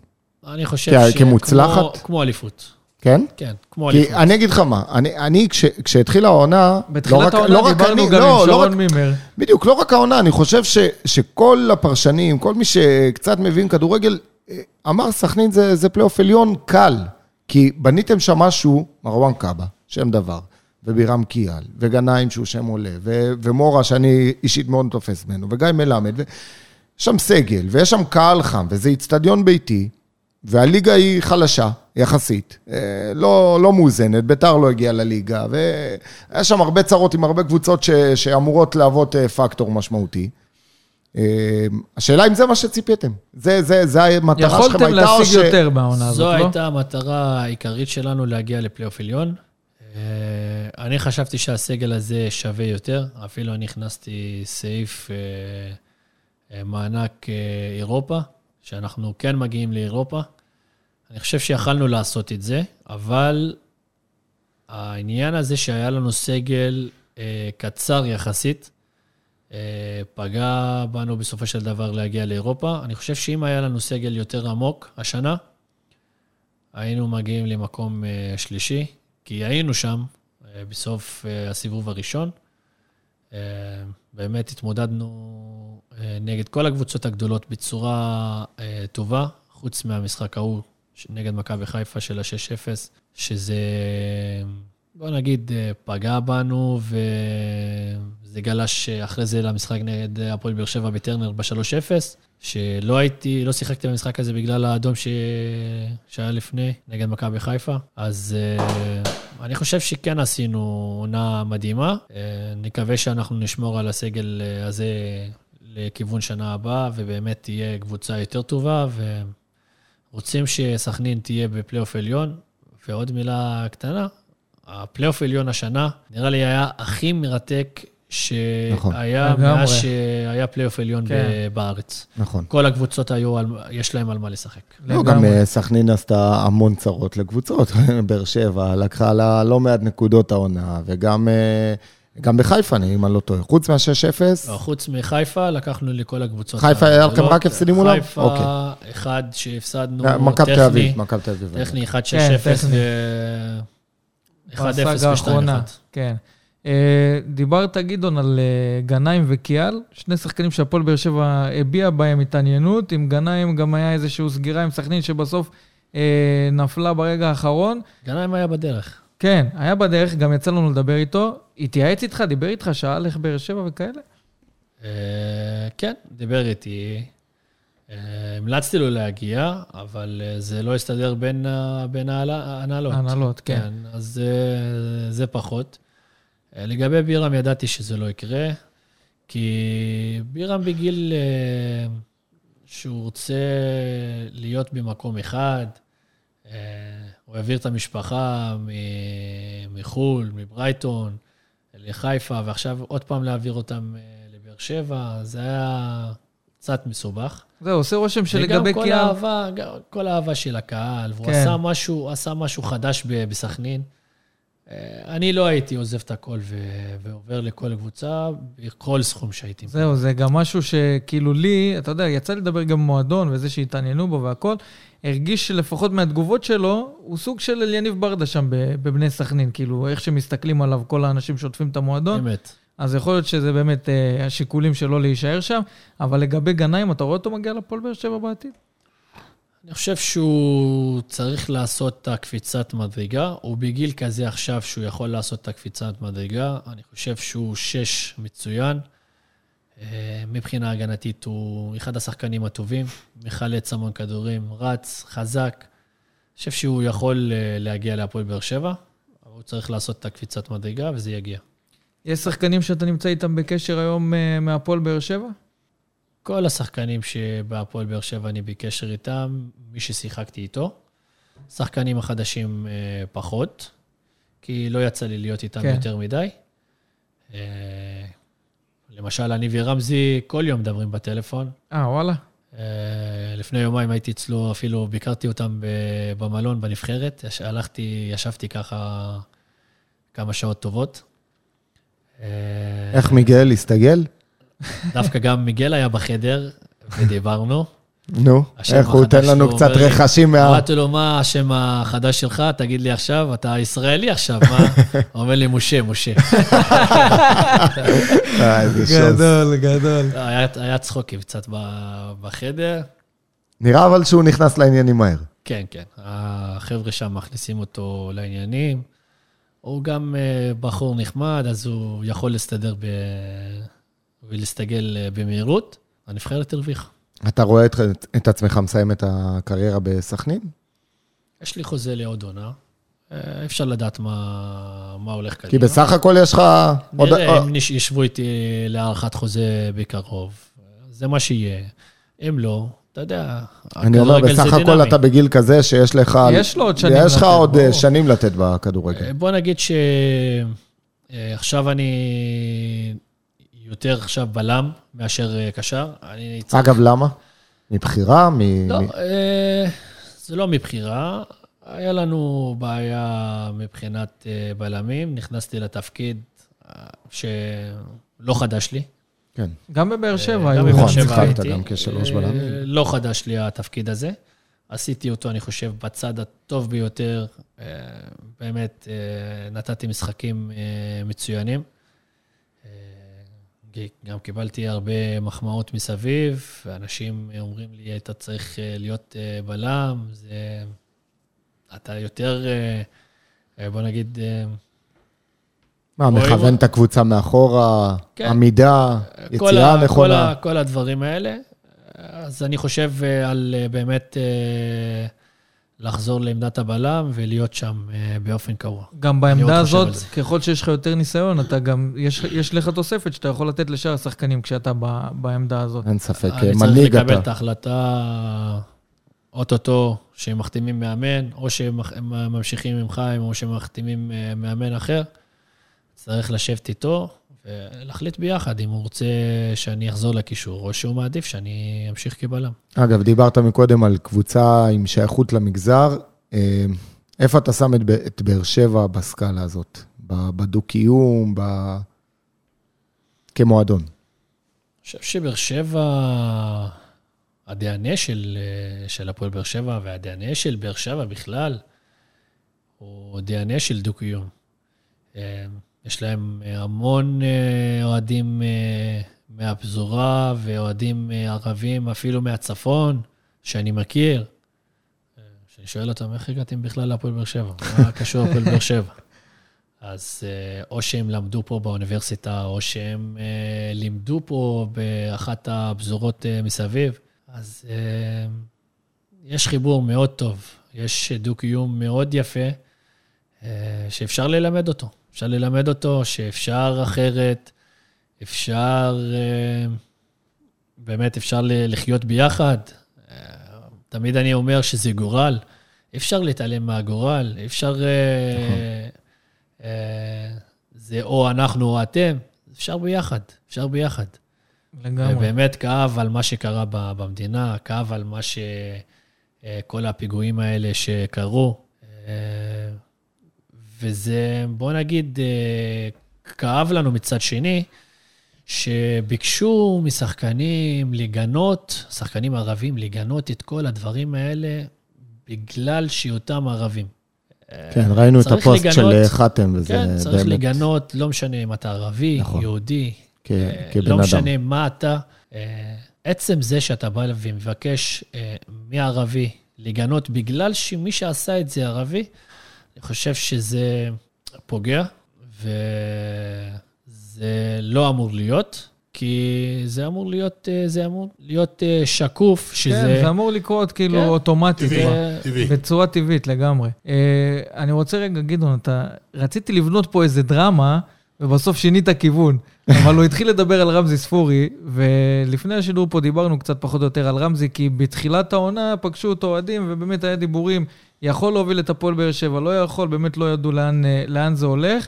אני חושב כ- ש... כמוצלחת? כמו- כמו אליפות. כן? כן, כמו אליפות. כי אני אגיד לך מה, אני, אני כש, כשהתחילה העונה, לא בתחילת רק- העונה לא רק דיברנו אני- גם לא, עם לא שרון רק- מימר. בדיוק, לא רק העונה, אני חושב ש, שכל הפרשנים, כל מי שקצת מבין כדורגל, אה, אמר סכנין זה, זה פלייאוף עליון קל, כי בניתם שם משהו, מרואן קבהא, שם דבר, וביראם כיאל, וגנאים שהוא שם עולה, ו, ומורה שאני אישית מאוד תופס ממנו, וגיא מלמד, ויש שם סגל, ויש שם קהל חם, וזה איצטדיון ביתי, והליגה היא חלשה, יחסית, אה, לא, לא מאוזנת, ביתר לא הגיעה לליגה, והיה שם הרבה צרות עם הרבה קבוצות ש, שאמורות להוות אה, פקטור משמעותי. אה, השאלה אם זה מה שציפיתם. זה, זה, זה המטרה שלכם יכולתם הייתה, או להשיג יותר בעונה זו הזאת, לא? הייתה המטרה העיקרית שלנו, להגיע לפלייאוף עליון. אה, אני חשבתי שהסגל הזה שווה יותר, אפילו אני הכנסתי סעיף אה, אה, מענק אירופה, שאנחנו כן מגיעים לאירופה. אני חושב שיכלנו לעשות את זה, אבל העניין הזה שהיה לנו סגל קצר יחסית, פגע בנו בסופו של דבר להגיע לאירופה. אני חושב שאם היה לנו סגל יותר עמוק השנה, היינו מגיעים למקום שלישי, כי היינו שם אה, בסוף אה, הסיבוב הראשון. אה, באמת התמודדנו נגד כל הקבוצות הגדולות בצורה טובה, חוץ מהמשחק ההוא נגד מכבי חיפה של ה-6-0, שזה בוא נגיד, פגע בנו, וזה גלש אחרי זה למשחק נגד הפועל באר שבע בטרנר ב-3-0, שלא הייתי, לא שיחקתי במשחק הזה בגלל האדום ש... שהיה לפני, נגד מכבי חיפה. אז uh, אני חושב שכן עשינו עונה מדהימה. אה, נקווה שאנחנו נשמור על הסגל הזה לכיוון שנה הבאה, ובאמת תהיה קבוצה יותר טובה, ורוצים שסכנין תהיה בפלייאוף עליון. ועוד מילה קטנה, הפלייאוף עליון השנה, נראה לי היה הכי מרתק. שהיה נכון. מאז שהיה פלייאוף עליון כן. בארץ. נכון. כל הקבוצות היו, יש להם על מה לשחק. לא, גם אה, סכנין עשתה המון צרות לקבוצות. באר שבע לקחה לה לא מעט נקודות העונה, וגם... אה, גם בחיפה, אם אני לא טועה. חוץ מה-6-0? לא, חוץ מחיפה, לקחנו לכל הקבוצות. חיפה היה לכם רק הפסדים מולם? חיפה, אוקיי. אחד שהפסדנו, מכבי תל אביב, מכבי תל אביב. טכני, 1-6-0 ו... 1-0 ו-2-1. כן. אה, דיברת, גדעון, על אה, גנאים וקיאל, שני שחקנים שהפועל באר שבע הביע בהם התעניינות. עם גנאים גם היה איזושהי סגירה עם סכנין שבסוף אה, נפלה ברגע האחרון. גנאים היה בדרך. כן, היה בדרך, גם יצא לנו לדבר איתו. התייעץ איתך, דיבר איתך, שאל איך באר שבע וכאלה? כן, דיבר איתי. המלצתי לו להגיע, אבל זה לא הסתדר בין ההנהלות. ההנהלות, כן. כן, אז זה פחות. אה, לגבי בירם ידעתי שזה לא יקרה, כי בירם בגיל אה, שהוא רוצה להיות במקום אחד, אה, הוא העביר את המשפחה מחו"ל, מברייטון, לחיפה, ועכשיו עוד פעם להעביר אותם לבאר שבע, זה היה קצת מסובך. זהו, עושה רושם שלגבי קיאל... וגם כל האהבה, כל האהבה של הקהל, והוא כן. עשה, משהו, עשה משהו חדש בסכנין. אה, אני לא הייתי עוזב את הכל ו- ועובר לכל קבוצה, בכל סכום שהייתי. זהו, זה גם משהו שכאילו לי, אתה יודע, יצא לי לדבר גם במועדון וזה שהתעניינו בו והכל, הרגיש שלפחות מהתגובות שלו, הוא סוג של אליניב ברדה שם בבני סכנין, כאילו, איך שמסתכלים עליו כל האנשים שעוטפים את המועדון. אמת. אז יכול להיות שזה באמת אה, השיקולים שלו להישאר שם, אבל לגבי גנאים, אתה רואה אותו מגיע לפועל באר שבע בעתיד? אני חושב שהוא צריך לעשות את הקפיצת מדרגה, הוא בגיל כזה עכשיו שהוא יכול לעשות את הקפיצת מדרגה. אני חושב שהוא שש מצוין. אה, מבחינה הגנתית הוא אחד השחקנים הטובים, מחלץ המון כדורים, רץ, חזק. אני חושב שהוא יכול אה, להגיע להפועל באר שבע, אבל הוא צריך לעשות את הקפיצת מדרגה וזה יגיע. יש שחקנים שאתה נמצא איתם בקשר היום אה, מהפועל באר שבע? כל השחקנים שבהפועל באר שבע אני בקשר איתם, מי ששיחקתי איתו. שחקנים החדשים אה, פחות, כי לא יצא לי להיות איתם כן. יותר מדי. אה, למשל, אני ורמזי כל יום מדברים בטלפון. אה, וואלה. אה, לפני יומיים הייתי אצלו, אפילו ביקרתי אותם במלון בנבחרת. הלכתי, ישבתי ככה כמה שעות טובות. איך מיגל הסתגל? דווקא גם מיגל היה בחדר, ודיברנו. נו, איך הוא ייתן לנו קצת רכשים מה... אמרתי לו, מה השם החדש שלך? תגיד לי עכשיו, אתה ישראלי עכשיו, מה? הוא אומר לי, משה, משה. אה, גדול, גדול. היה צחוקים קצת בחדר. נראה אבל שהוא נכנס לעניינים מהר. כן, כן. החבר'ה שם מכניסים אותו לעניינים. הוא גם אה, בחור נחמד, אז הוא יכול להסתדר ולהסתגל אה, במהירות, הנבחרת הרוויחה. אתה רואה את, את עצמך מסיים את הקריירה בסכנין? יש לי חוזה לעוד עונה. אה, אפשר לדעת מה, מה הולך קדימה. כי בסך הכל יש לך... נראה עוד... אם ישבו איתי להארכת חוזה בקרוב. זה מה שיהיה. אם לא, אתה יודע, אני אומר, בסך הכל אתה בגיל כזה שיש לך... יש לו עוד שנים לתת. יש לך עוד בוא. שנים לתת בכדורגל. בוא נגיד שעכשיו אני יותר עכשיו בלם מאשר אה, קשר. צריך... אגב, למה? מבחירה? מ... לא, מ... אה, זה לא מבחירה. היה לנו בעיה מבחינת אה, בלמים, נכנסתי לתפקיד שלא חדש לי. כן. גם בבאר שבע. גם בבאר שבע הייתי. גם כשלוש בלמים. לא חדש לי התפקיד הזה. עשיתי אותו, אני חושב, בצד הטוב ביותר. באמת, נתתי משחקים מצוינים. גם קיבלתי הרבה מחמאות מסביב, ואנשים אומרים לי, אתה צריך אה, להיות אה, בלם, זה... אתה יותר, אה, בוא נגיד, מה, מכוון את הקבוצה מאחורה, כן. עמידה, כל יציאה כל נכונה. ה- כל הדברים האלה. אז אני חושב על באמת לחזור לעמדת הבלם ולהיות שם אה, באופן קבוע. גם בעמדה הזאת. ככל שיש לך יותר ניסיון, אתה גם, יש, יש לך תוספת שאתה יכול לתת לשאר השחקנים כשאתה ב, בעמדה הזאת. אין ספק, אני צריך מנהיג לקבל את אתה. ההחלטה אוטוטו שהם מחתימים מאמן, או שהם ממשיכים עם חיים, או שהם מחתימים אה, מאמן אחר. צריך לשבת איתו ולהחליט ביחד אם הוא רוצה שאני אחזור לקישור, או שהוא מעדיף שאני אמשיך כבלם. אגב, דיברת מקודם על קבוצה עם שייכות למגזר. אה, איפה אתה שם את את באר שבע בסקאלה הזאת? בדו-קיום, ב... כמועדון. אני חושב שבאר שבע, הדנ"א של, אה, של הפועל באר שבע והדנ"א של באר שבע בכלל, הוא דנ"א של דו-קיום. יש להם אה, המון אה, אוהדים אה, מהפזורה ואוהדים ערבים, אפילו מהצפון, שאני מכיר. שאני שואל אותם, איך הגעתם בכלל להפועל באר שבע? מה קשור להפועל באר שבע? אז או שהם למדו פה באוניברסיטה, או שהם לימדו פה באחת הפזורות מסביב. אז יש חיבור מאוד טוב, יש דו-קיום מאוד יפה, שאפשר ללמד אותו. אפשר ללמד אותו שאפשר אחרת, אפשר, אה, באמת אפשר לחיות ביחד. אה, תמיד אני אומר שזה גורל. אפשר להתעלם מהגורל, אפשר... אה, אה, זה או אנחנו או אתם, אפשר ביחד, אפשר ביחד. לגמרי. ובאמת כאב על מה שקרה במדינה, כאב על מה ש... כל הפיגועים האלה שקרו. אה, וזה, בוא נגיד, אה, כאב לנו מצד שני, שביקשו משחקנים לגנות, שחקנים ערבים, לגנות את כל הדברים האלה בגלל שהיותם ערבים. כן, ראינו את צריך הפוסט של לגנות- אה, חתם, וזה כן, צריך באמת לגנות, לא משנה אם אתה ערבי, נכון. יהודי, כ- אה, כבן לא אדם. משנה מה אתה. אה, עצם זה שאתה בא ומבקש אה, מערבי לגנות בגלל שמי שעשה את זה ערבי, אני חושב שזה פוגע, וזה לא אמור להיות, כי זה אמור להיות, אה, זה אמור להיות אה, שקוף, כן, שזה... זה אמור לקרות כאילו כן. אוטומטית. טבעי. טבעי. בצורה טבעית לגמרי. אה, אני רוצה רגע, גדעון, אתה... רציתי לבנות פה איזה דרמה, ובסוף שינית כיוון. אבל הוא התחיל לדבר על רמזי ספורי, ולפני השידור פה דיברנו קצת פחות או יותר על רמזי, כי בתחילת העונה פגשו אותו אוהדים, ובאמת היה דיבורים, יכול להוביל את הפועל באר שבע, לא יכול, באמת לא ידעו לאן, אה, לאן זה הולך.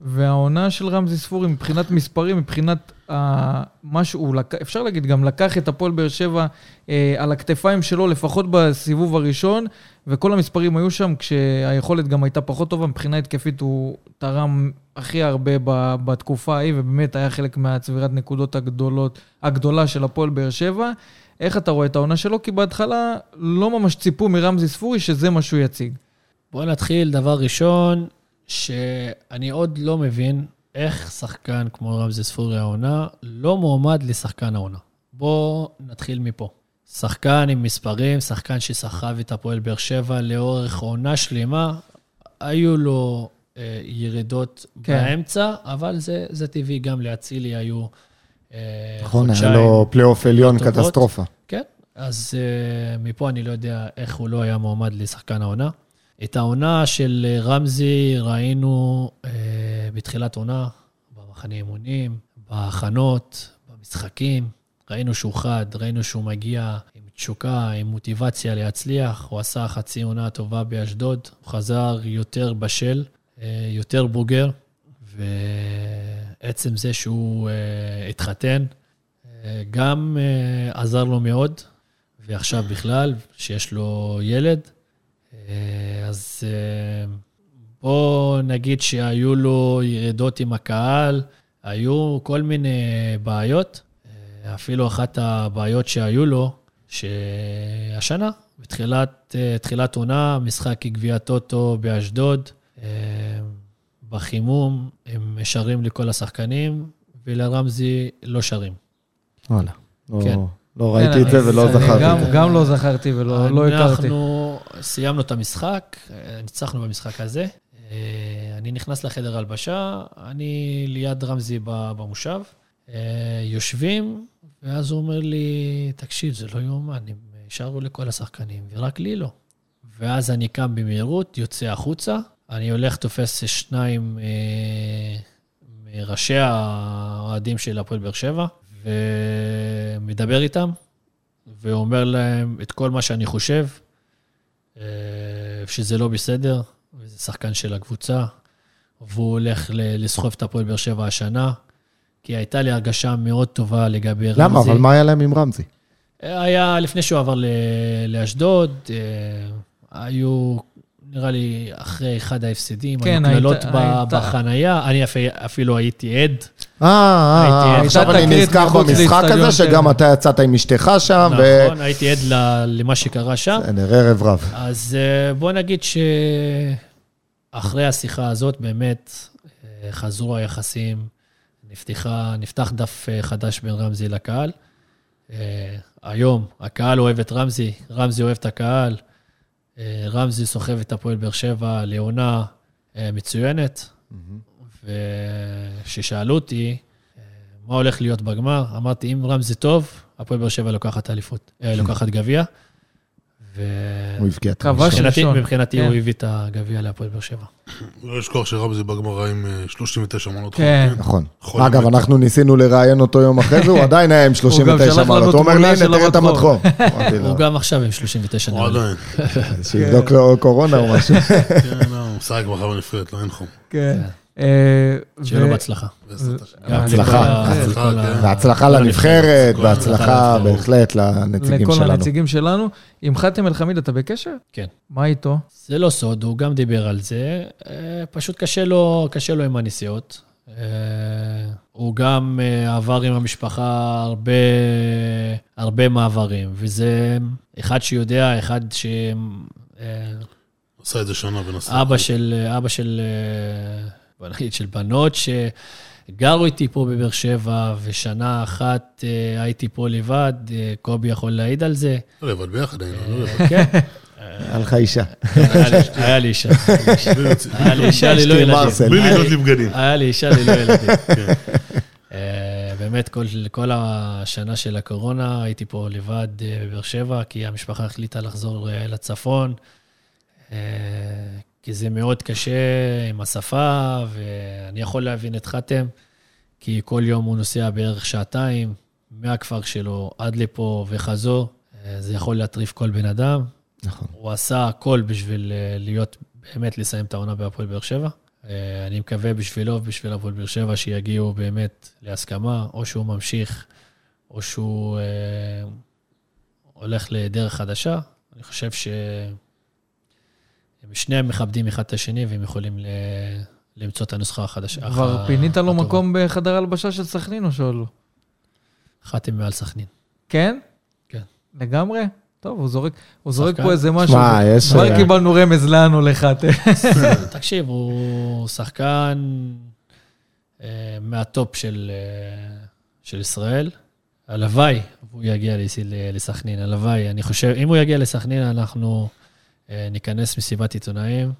והעונה של רמזי ספורי, מבחינת מספרים, מבחינת אה, מה שהוא, לק... אפשר להגיד, גם לקח את הפועל באר שבע אה, על הכתפיים שלו, לפחות בסיבוב הראשון, וכל המספרים היו שם, כשהיכולת גם הייתה פחות טובה, מבחינה התקפית הוא תרם הכי הרבה ב, בתקופה ההיא, ובאמת היה חלק מהצבירת נקודות הגדולות, הגדולה של הפועל באר שבע. איך אתה רואה את העונה שלו? כי בהתחלה לא ממש ציפו מרמזי ספורי שזה מה שהוא יציג. בואו נתחיל, דבר ראשון, שאני עוד לא מבין איך שחקן כמו רמזי ספורי העונה לא מועמד לשחקן העונה. בואו נתחיל מפה. שחקן עם מספרים, שחקן שסחב את הפועל באר שבע לאורך עונה שלמה, היו לו אה, ירידות כן. באמצע, אבל זה, זה טבעי, גם לאצילי היו נכון, היה. לו פלייאוף עליון. קטסטרופה. כן, אז uh, מפה אני לא יודע איך הוא לא היה מועמד לשחקן העונה. את העונה של אה, רמזי ראינו בתחילת עונה, במחנה אימונים, בהכנות, במשחקים. ראינו שהוא חד, ראינו שהוא מגיע עם תשוקה, עם מוטיבציה להצליח. הוא עשה חצי עונה טובה באשדוד, הוא חזר יותר בשל, אה, יותר בוגר, ועצם זה שהוא אה, התחתן, אה, גם אה, עזר לו מאוד, ועכשיו בכלל, שיש לו ילד. אז אה, בוא נגיד שהיו לו ירידות עם הקהל, היו כל מיני בעיות. אפילו אחת הבעיות שהיו לו, שהשנה, בתחילת תחילת עונה, משחק גביע טוטו באשדוד, בחימום, הם שרים לכל השחקנים, ולרמזי לא שרים. וואלה. לא- כן. לא ראיתי את זה אז ולא זכרתי גם, זה. גם לא זכרתי ולא לא הכרתי. אנחנו סיימנו את המשחק, אה, ניצחנו במשחק הזה. אה, אני נכנס לחדר הלבשה, אני ליד רמזי במושב, אה, יושבים, ואז הוא אומר לי, תקשיב, זה לא יאומן, הם השארו לכל השחקנים, ורק לי לא. ואז אני קם במהירות, יוצא החוצה, אני הולך, תופס שניים אה, מראשי האוהדים של הפועל באר שבע, ומדבר איתם, ואומר להם את כל מה שאני חושב, אה, שזה לא בסדר, וזה שחקן של הקבוצה, והוא הולך לסחוב את הפועל באר שבע השנה, כי הייתה לי הרגשה מאוד טובה לגבי רמזי. למה? אבל מה היה להם עם רמזי? היה לפני שהוא עבר לאשדוד, אה, היו, נראה לי, אחרי אחד ההפסדים, כן, היו קללות בחנייה, אני אפ- אפילו הייתי עד. אה, אה, אה, עכשיו אני נזכר במשחק הזה, שגם אתה יצאת עם אשתך שם. נכון, הייתי עד למה שקרה שם. בסדר, ערב רב. אז אה, בוא נגיד שאחרי השיחה הזאת, באמת, חזרו היחסים, נפתח דף חדש בין רמזי לקהל. היום הקהל אוהב את רמזי, רמזי אוהב את הקהל. אה, רמזי סוחב את הפועל באר שבע לעונה אה, מצוינת. וכששאלו אותי אה, מה הולך להיות בגמר, אמרתי, אם רמזי טוב, הפועל באר שבע לוקחת אליפות, לוקחת גביע. ו... הוא הבקיע את כבש הראשון. מבחינתי, ראשון. מבחינתי כן. הוא הביא את הגביע להפועל באר שבע. לא לשכוח שרמזי בגמרא עם אה, 39 מנות. כן. נכון. אגב. אנחנו ניסינו לראיין אותו יום אחרי זה, הוא עדיין היה עם הוא גם 39 שלח לנו מעלות. הוא אומר לי, הנה, תראה את המדחום." הוא גם עכשיו עם 39 הוא נראה לי. עדיין. שיבדוק לו קורונה או משהו. כן, לא, הוא משחק מחר בנבחרת, לא אין חום. כן. אה, שיהיה לו בהצלחה. גם בהצלחה. לכל בהצלחה, לכל כן. לנבחרת, בהצלחה. בהחלט לנציגים לכל שלנו. הנציגים שלנו. עם חאתם אל-חמיד אתה בקשר? כן. מה איתו? זה לא סוד, הוא גם דיבר על זה, אה, פשוט קשה לו, קשה לו עם הנסיעות. אה, הוא גם אה, עבר עם המשפחה הרבה, הרבה מעברים, וזה אחד שיודע, אחד ש... אה, עשה את זה שנה ונסע. אבא של, אבא של, אה, בוא נגיד, של בנות שגרו איתי פה בבאר שבע, ושנה אחת אה, הייתי פה לבד, אה, קובי יכול להעיד על זה. לא לבד ביחד היינו, לא לבד. כן, היה לך אישה. היה לי- אישה. היה לי אישה ללא ילדים. בלי לקנות לי- בגדים. היה לי אישה ללא ילדים. אה, באמת, כל, כל השנה של הקורונה הייתי פה לבד אה, בבאר שבע, כי המשפחה החליטה לחזור אה, לצפון, אה, כי זה מאוד קשה עם השפה, ואני יכול להבין את חתם, כי כל יום הוא נוסע בערך שעתיים מהכפר שלו עד לפה וחזור. אה, זה יכול להטריף כל בן אדם. נכון. הוא עשה הכל בשביל אה, להיות, באמת לסיים את העונה בהפועל באר שבע. אה, אני מקווה בשבילו ובשביל הפועל באר שבע שיגיעו באמת להסכמה, או שהוא ממשיך, או שהוא אה, הולך לדרך חדשה. אני חושב שהם שניהם מכבדים אחד את השני והם יכולים ל... למצוא את הנוסחה החדשה. כבר הח- פינית לו הטובה. מקום בחדר הלבשה של סכנין או שלא? חתם מעל סכנין. כן? כן. לגמרי? טוב, הוא זורק, הוא זורק. פה איזה משהו. שמע, יש... כבר אה, קיבלנו רמז לאן הולך חאתם. תקשיב, הוא שחקן אה, מהטופ של, אה, של ישראל. הלוואי והוא יגיע לסכנין, הלוואי. אני חושב, אם הוא יגיע לסכנין, אנחנו אה, ניכנס מסיבת עיתונאים,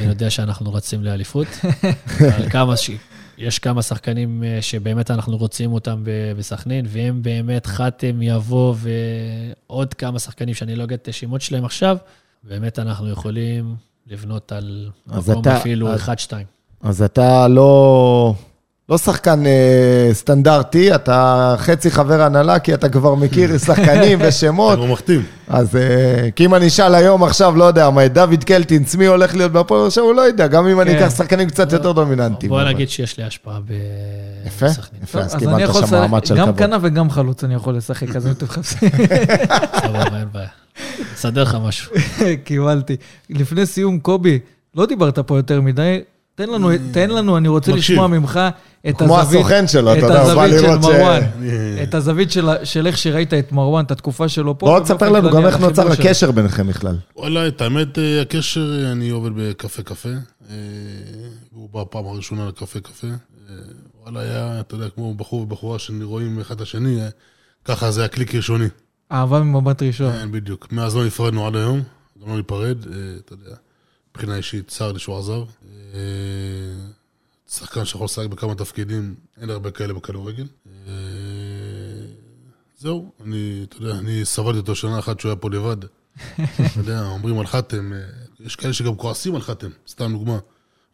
ונודיע שאנחנו רצים לאליפות. על כמה, ש... יש כמה שחקנים אה, שבאמת אנחנו רוצים אותם בסכנין, ואם באמת חתם יבוא ועוד כמה שחקנים שאני לא אגיד את השמות שלהם עכשיו, באמת אנחנו יכולים לבנות על אז מקום אתה- אפילו אז- אחד-שתיים. אז אתה לא... לא שחקן אה, סטנדרטי, אתה חצי חבר הנהלה, כי אתה כבר מכיר שחקנים ושמות. הוא מחתים. אז אה, כי אם אני אשאל היום עכשיו, לא יודע, מה, את דוד קלטינס, מי הולך להיות בהפועל שבע, הוא לא יודע, גם אם אני כן. אקח שחקנים קצת יותר דומיננטיים. בוא נגיד שיש לי השפעה ב- יפה, בסכנין. יפה, אז אני קיבלת שם מעמד של גם כבוד. כנף וגם חלוץ אני יכול לשחק, אז אני תחפש. סבבה, אין בעיה. נסדר לך משהו. קיבלתי. לפני סיום, קובי, לא דיברת פה יותר מדי. תן לנו, תן לנו, אני רוצה. לשמוע ממך את כמו הזווית, הסוכן שלו, את אתה יודע, הוא בא לראות ש... מרואן, אה, את הזווית של, של איך שראית את מרואן, את התקופה שלו פה. בוא תספר לנו גם איך נוצר. הקשר ביניכם בכלל. וואלה, את האמת, אה, הקשר, אה, אני עובד בקפה קפה. והוא בא פעם הראשונה לקפה קפה. וואלה, היה, אתה יודע, כמו בחור ובחורה שרואים אחד את השני, ככה זה היה קליק ראשוני. אהבה ממבט ראשון. כן, בדיוק. מאז לא נפרדנו עד היום, גם לא ניפרד, אתה יודע. מבחינה אישית, צר לי שהוא עזב. שחקן שיכול לשחק בכמה תפקידים, אין הרבה כאלה בכדורגל. אה, זהו, אני, אתה יודע, אני סבלתי אותו שנה אחת שהוא היה פה לבד. אתה יודע, אומרים על חתם, אה, יש כאלה שגם כועסים על חתם, סתם דוגמה.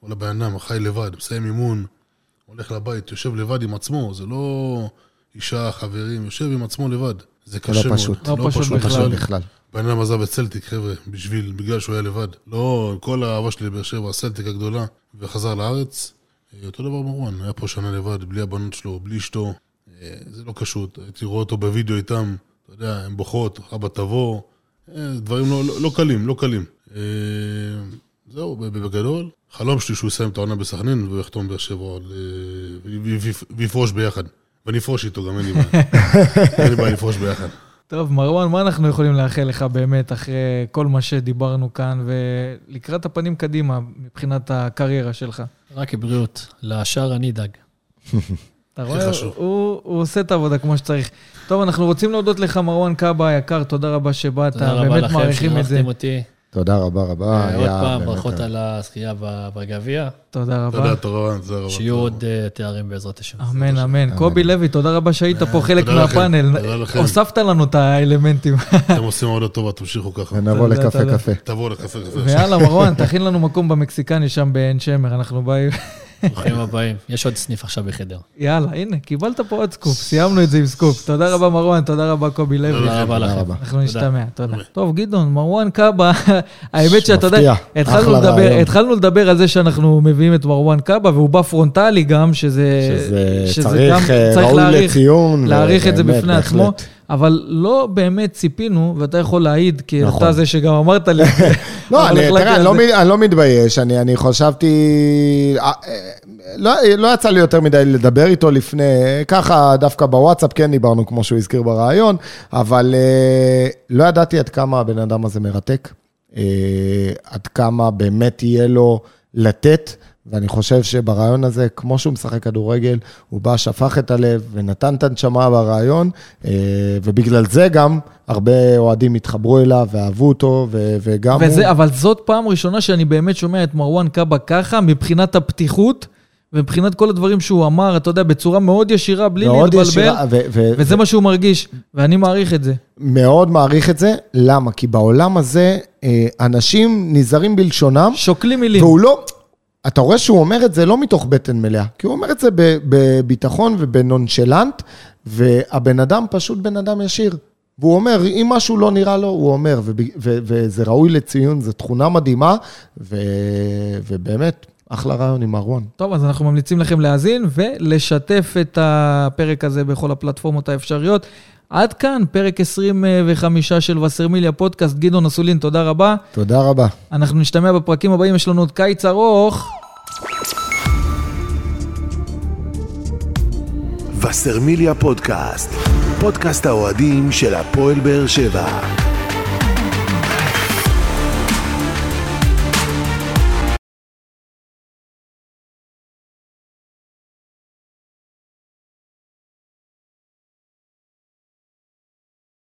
וואלה, בן אדם חי לבד, מסיים אימון, הולך לבית, יושב לבד עם עצמו, זה לא אישה, חברים, יושב עם עצמו לבד. זה זה קשה לא מאוד. פשוט. לא פשוט בכלל. פשוט בכלל. בן אדם עזב את סלטיק, חבר'ה, בשביל, בגלל שהוא היה לבד. לא, עם כל האהבה שלי לבאר שבע, הסלטיק הגדולה, וחזר לארץ. אותו דבר מרואן, היה פה שנה לבד, בלי הבנות שלו, בלי אשתו. אה, זה לא קשות. הייתי רואה אותו בווידאו איתם, אתה יודע, הן בוכות, אבא תבוא. אה, דברים לא, לא, לא קלים, לא קלים. אה, זהו, בגדול. חלום שלי שהוא יסיים את העונה בסכנין והוא יחתום באר שבע ויפרוש ביחד. ואני אפרוש איתו גם, אין לי בעיה. אין לי בעיה לפרוש ביחד. טוב, מרואן, מה אנחנו יכולים לאחל לך באמת אחרי כל מה שדיברנו כאן, ולקראת הפנים קדימה מבחינת הקריירה שלך? רק בריאות. לשאר אני אדאג. אתה רואה. הוא, הוא עושה את העבודה כמו שצריך. טוב, אנחנו רוצים להודות לך, מרואן קאבה היקר, תודה רבה שבאת, תודה רבה באמת לכם מעריכים את זה. שאירחתם אותי. תודה רבה רבה. אה, עוד פעם, ברכות כיף. על הזכייה ב- בגביע. תודה רבה. תודה רבה, תודה רבה. שיהיו עוד אה, תארים בעזרת השם. אמן, אמן. קובי לוי, תודה רבה שהיית פה חלק מהפאנל. תודה לכם. הוספת לנו את האלמנטים. אתם עושים עבודה טובה, תמשיכו ככה. תודה, לקפה. קפה. תבואו לקפה קפה. ויאללה, מרואן, תכין לנו מקום במקסיקני שם בעין שמר, אנחנו באים. ברוכים הבאים. יש עוד סניף עכשיו בחדרה. יאללה, הנה, קיבלת פה עוד סקופ, סיימנו את זה עם סקופ. תודה רבה, מרואן, תודה רבה, קובי לוי. תודה רבה לכם. אנחנו נשתמע, תודה. טוב, גדעון, מרואן קבהא, האמת שאתה יודע, התחלנו לדבר, על זה שאנחנו מביאים את מרואן קבהא, והוא בא פרונטלי גם, שזה... שזה גם צריך, אה, ראוי לציון. להעריך את זה בפני עצמו, בהחלט. אבל לא באמת ציפינו, ואתה יכול להעיד, כי נכון. אתה זה שגם אמרת לי. לא, אני, תראה, אני לא, אני לא מתבייש, אני, אני חשבתי... אה, אה, לא, לא יצא לי יותר מדי לדבר איתו לפני, ככה דווקא בוואטסאפ כן דיברנו, כמו שהוא הזכיר בריאיון, אבל אה, לא ידעתי עד כמה הבן אדם הזה מרתק, אה, עד כמה באמת יהיה לו לתת, ואני חושב שבריאיון הזה, כמו שהוא משחק כדורגל, הוא בא, שפך את הלב ונתן את הנשמה בריאיון, אה, ובגלל זה גם הרבה אוהדים התחברו אליו ואהבו אותו, ו- וגם הוא... וזה, אבל זאת פעם ראשונה שאני באמת שומע את מרואן קאבה ככה, מבחינת הפתיחות, ומבחינת כל הדברים שהוא אמר, אתה יודע, בצורה מאוד ישירה, בלי מאוד להתבלבל, ישירה, ו- ו- וזה מה שהוא מרגיש, ואני מעריך את זה. מאוד מעריך את זה. למה? כי בעולם הזה אה, אנשים נזהרים בלשונם, שוקלים מילים. והוא לא... אתה רואה שהוא אומר את זה לא מתוך בטן מלאה, כי הוא אומר את זה בביטחון ובנונשלנט, והבן אדם פשוט בן אדם ישיר. והוא אומר, אם משהו לא נראה לו, הוא אומר, וזה ראוי לציון, זו תכונה מדהימה, ובאמת, אחלה רעיון עם מרואן. טוב, אז אנחנו ממליצים לכם להאזין ולשתף את הפרק הזה בכל הפלטפורמות האפשריות. עד כאן, פרק 25 של וסרמיליה פודקאסט. גדעון אסולין, תודה רבה. תודה רבה. אנחנו נשתמע בפרקים הבאים, יש לנו עוד קיץ ארוך. וסרמיליה פודקאסט, פודקאסט האוהדים של הפועל באר שבע.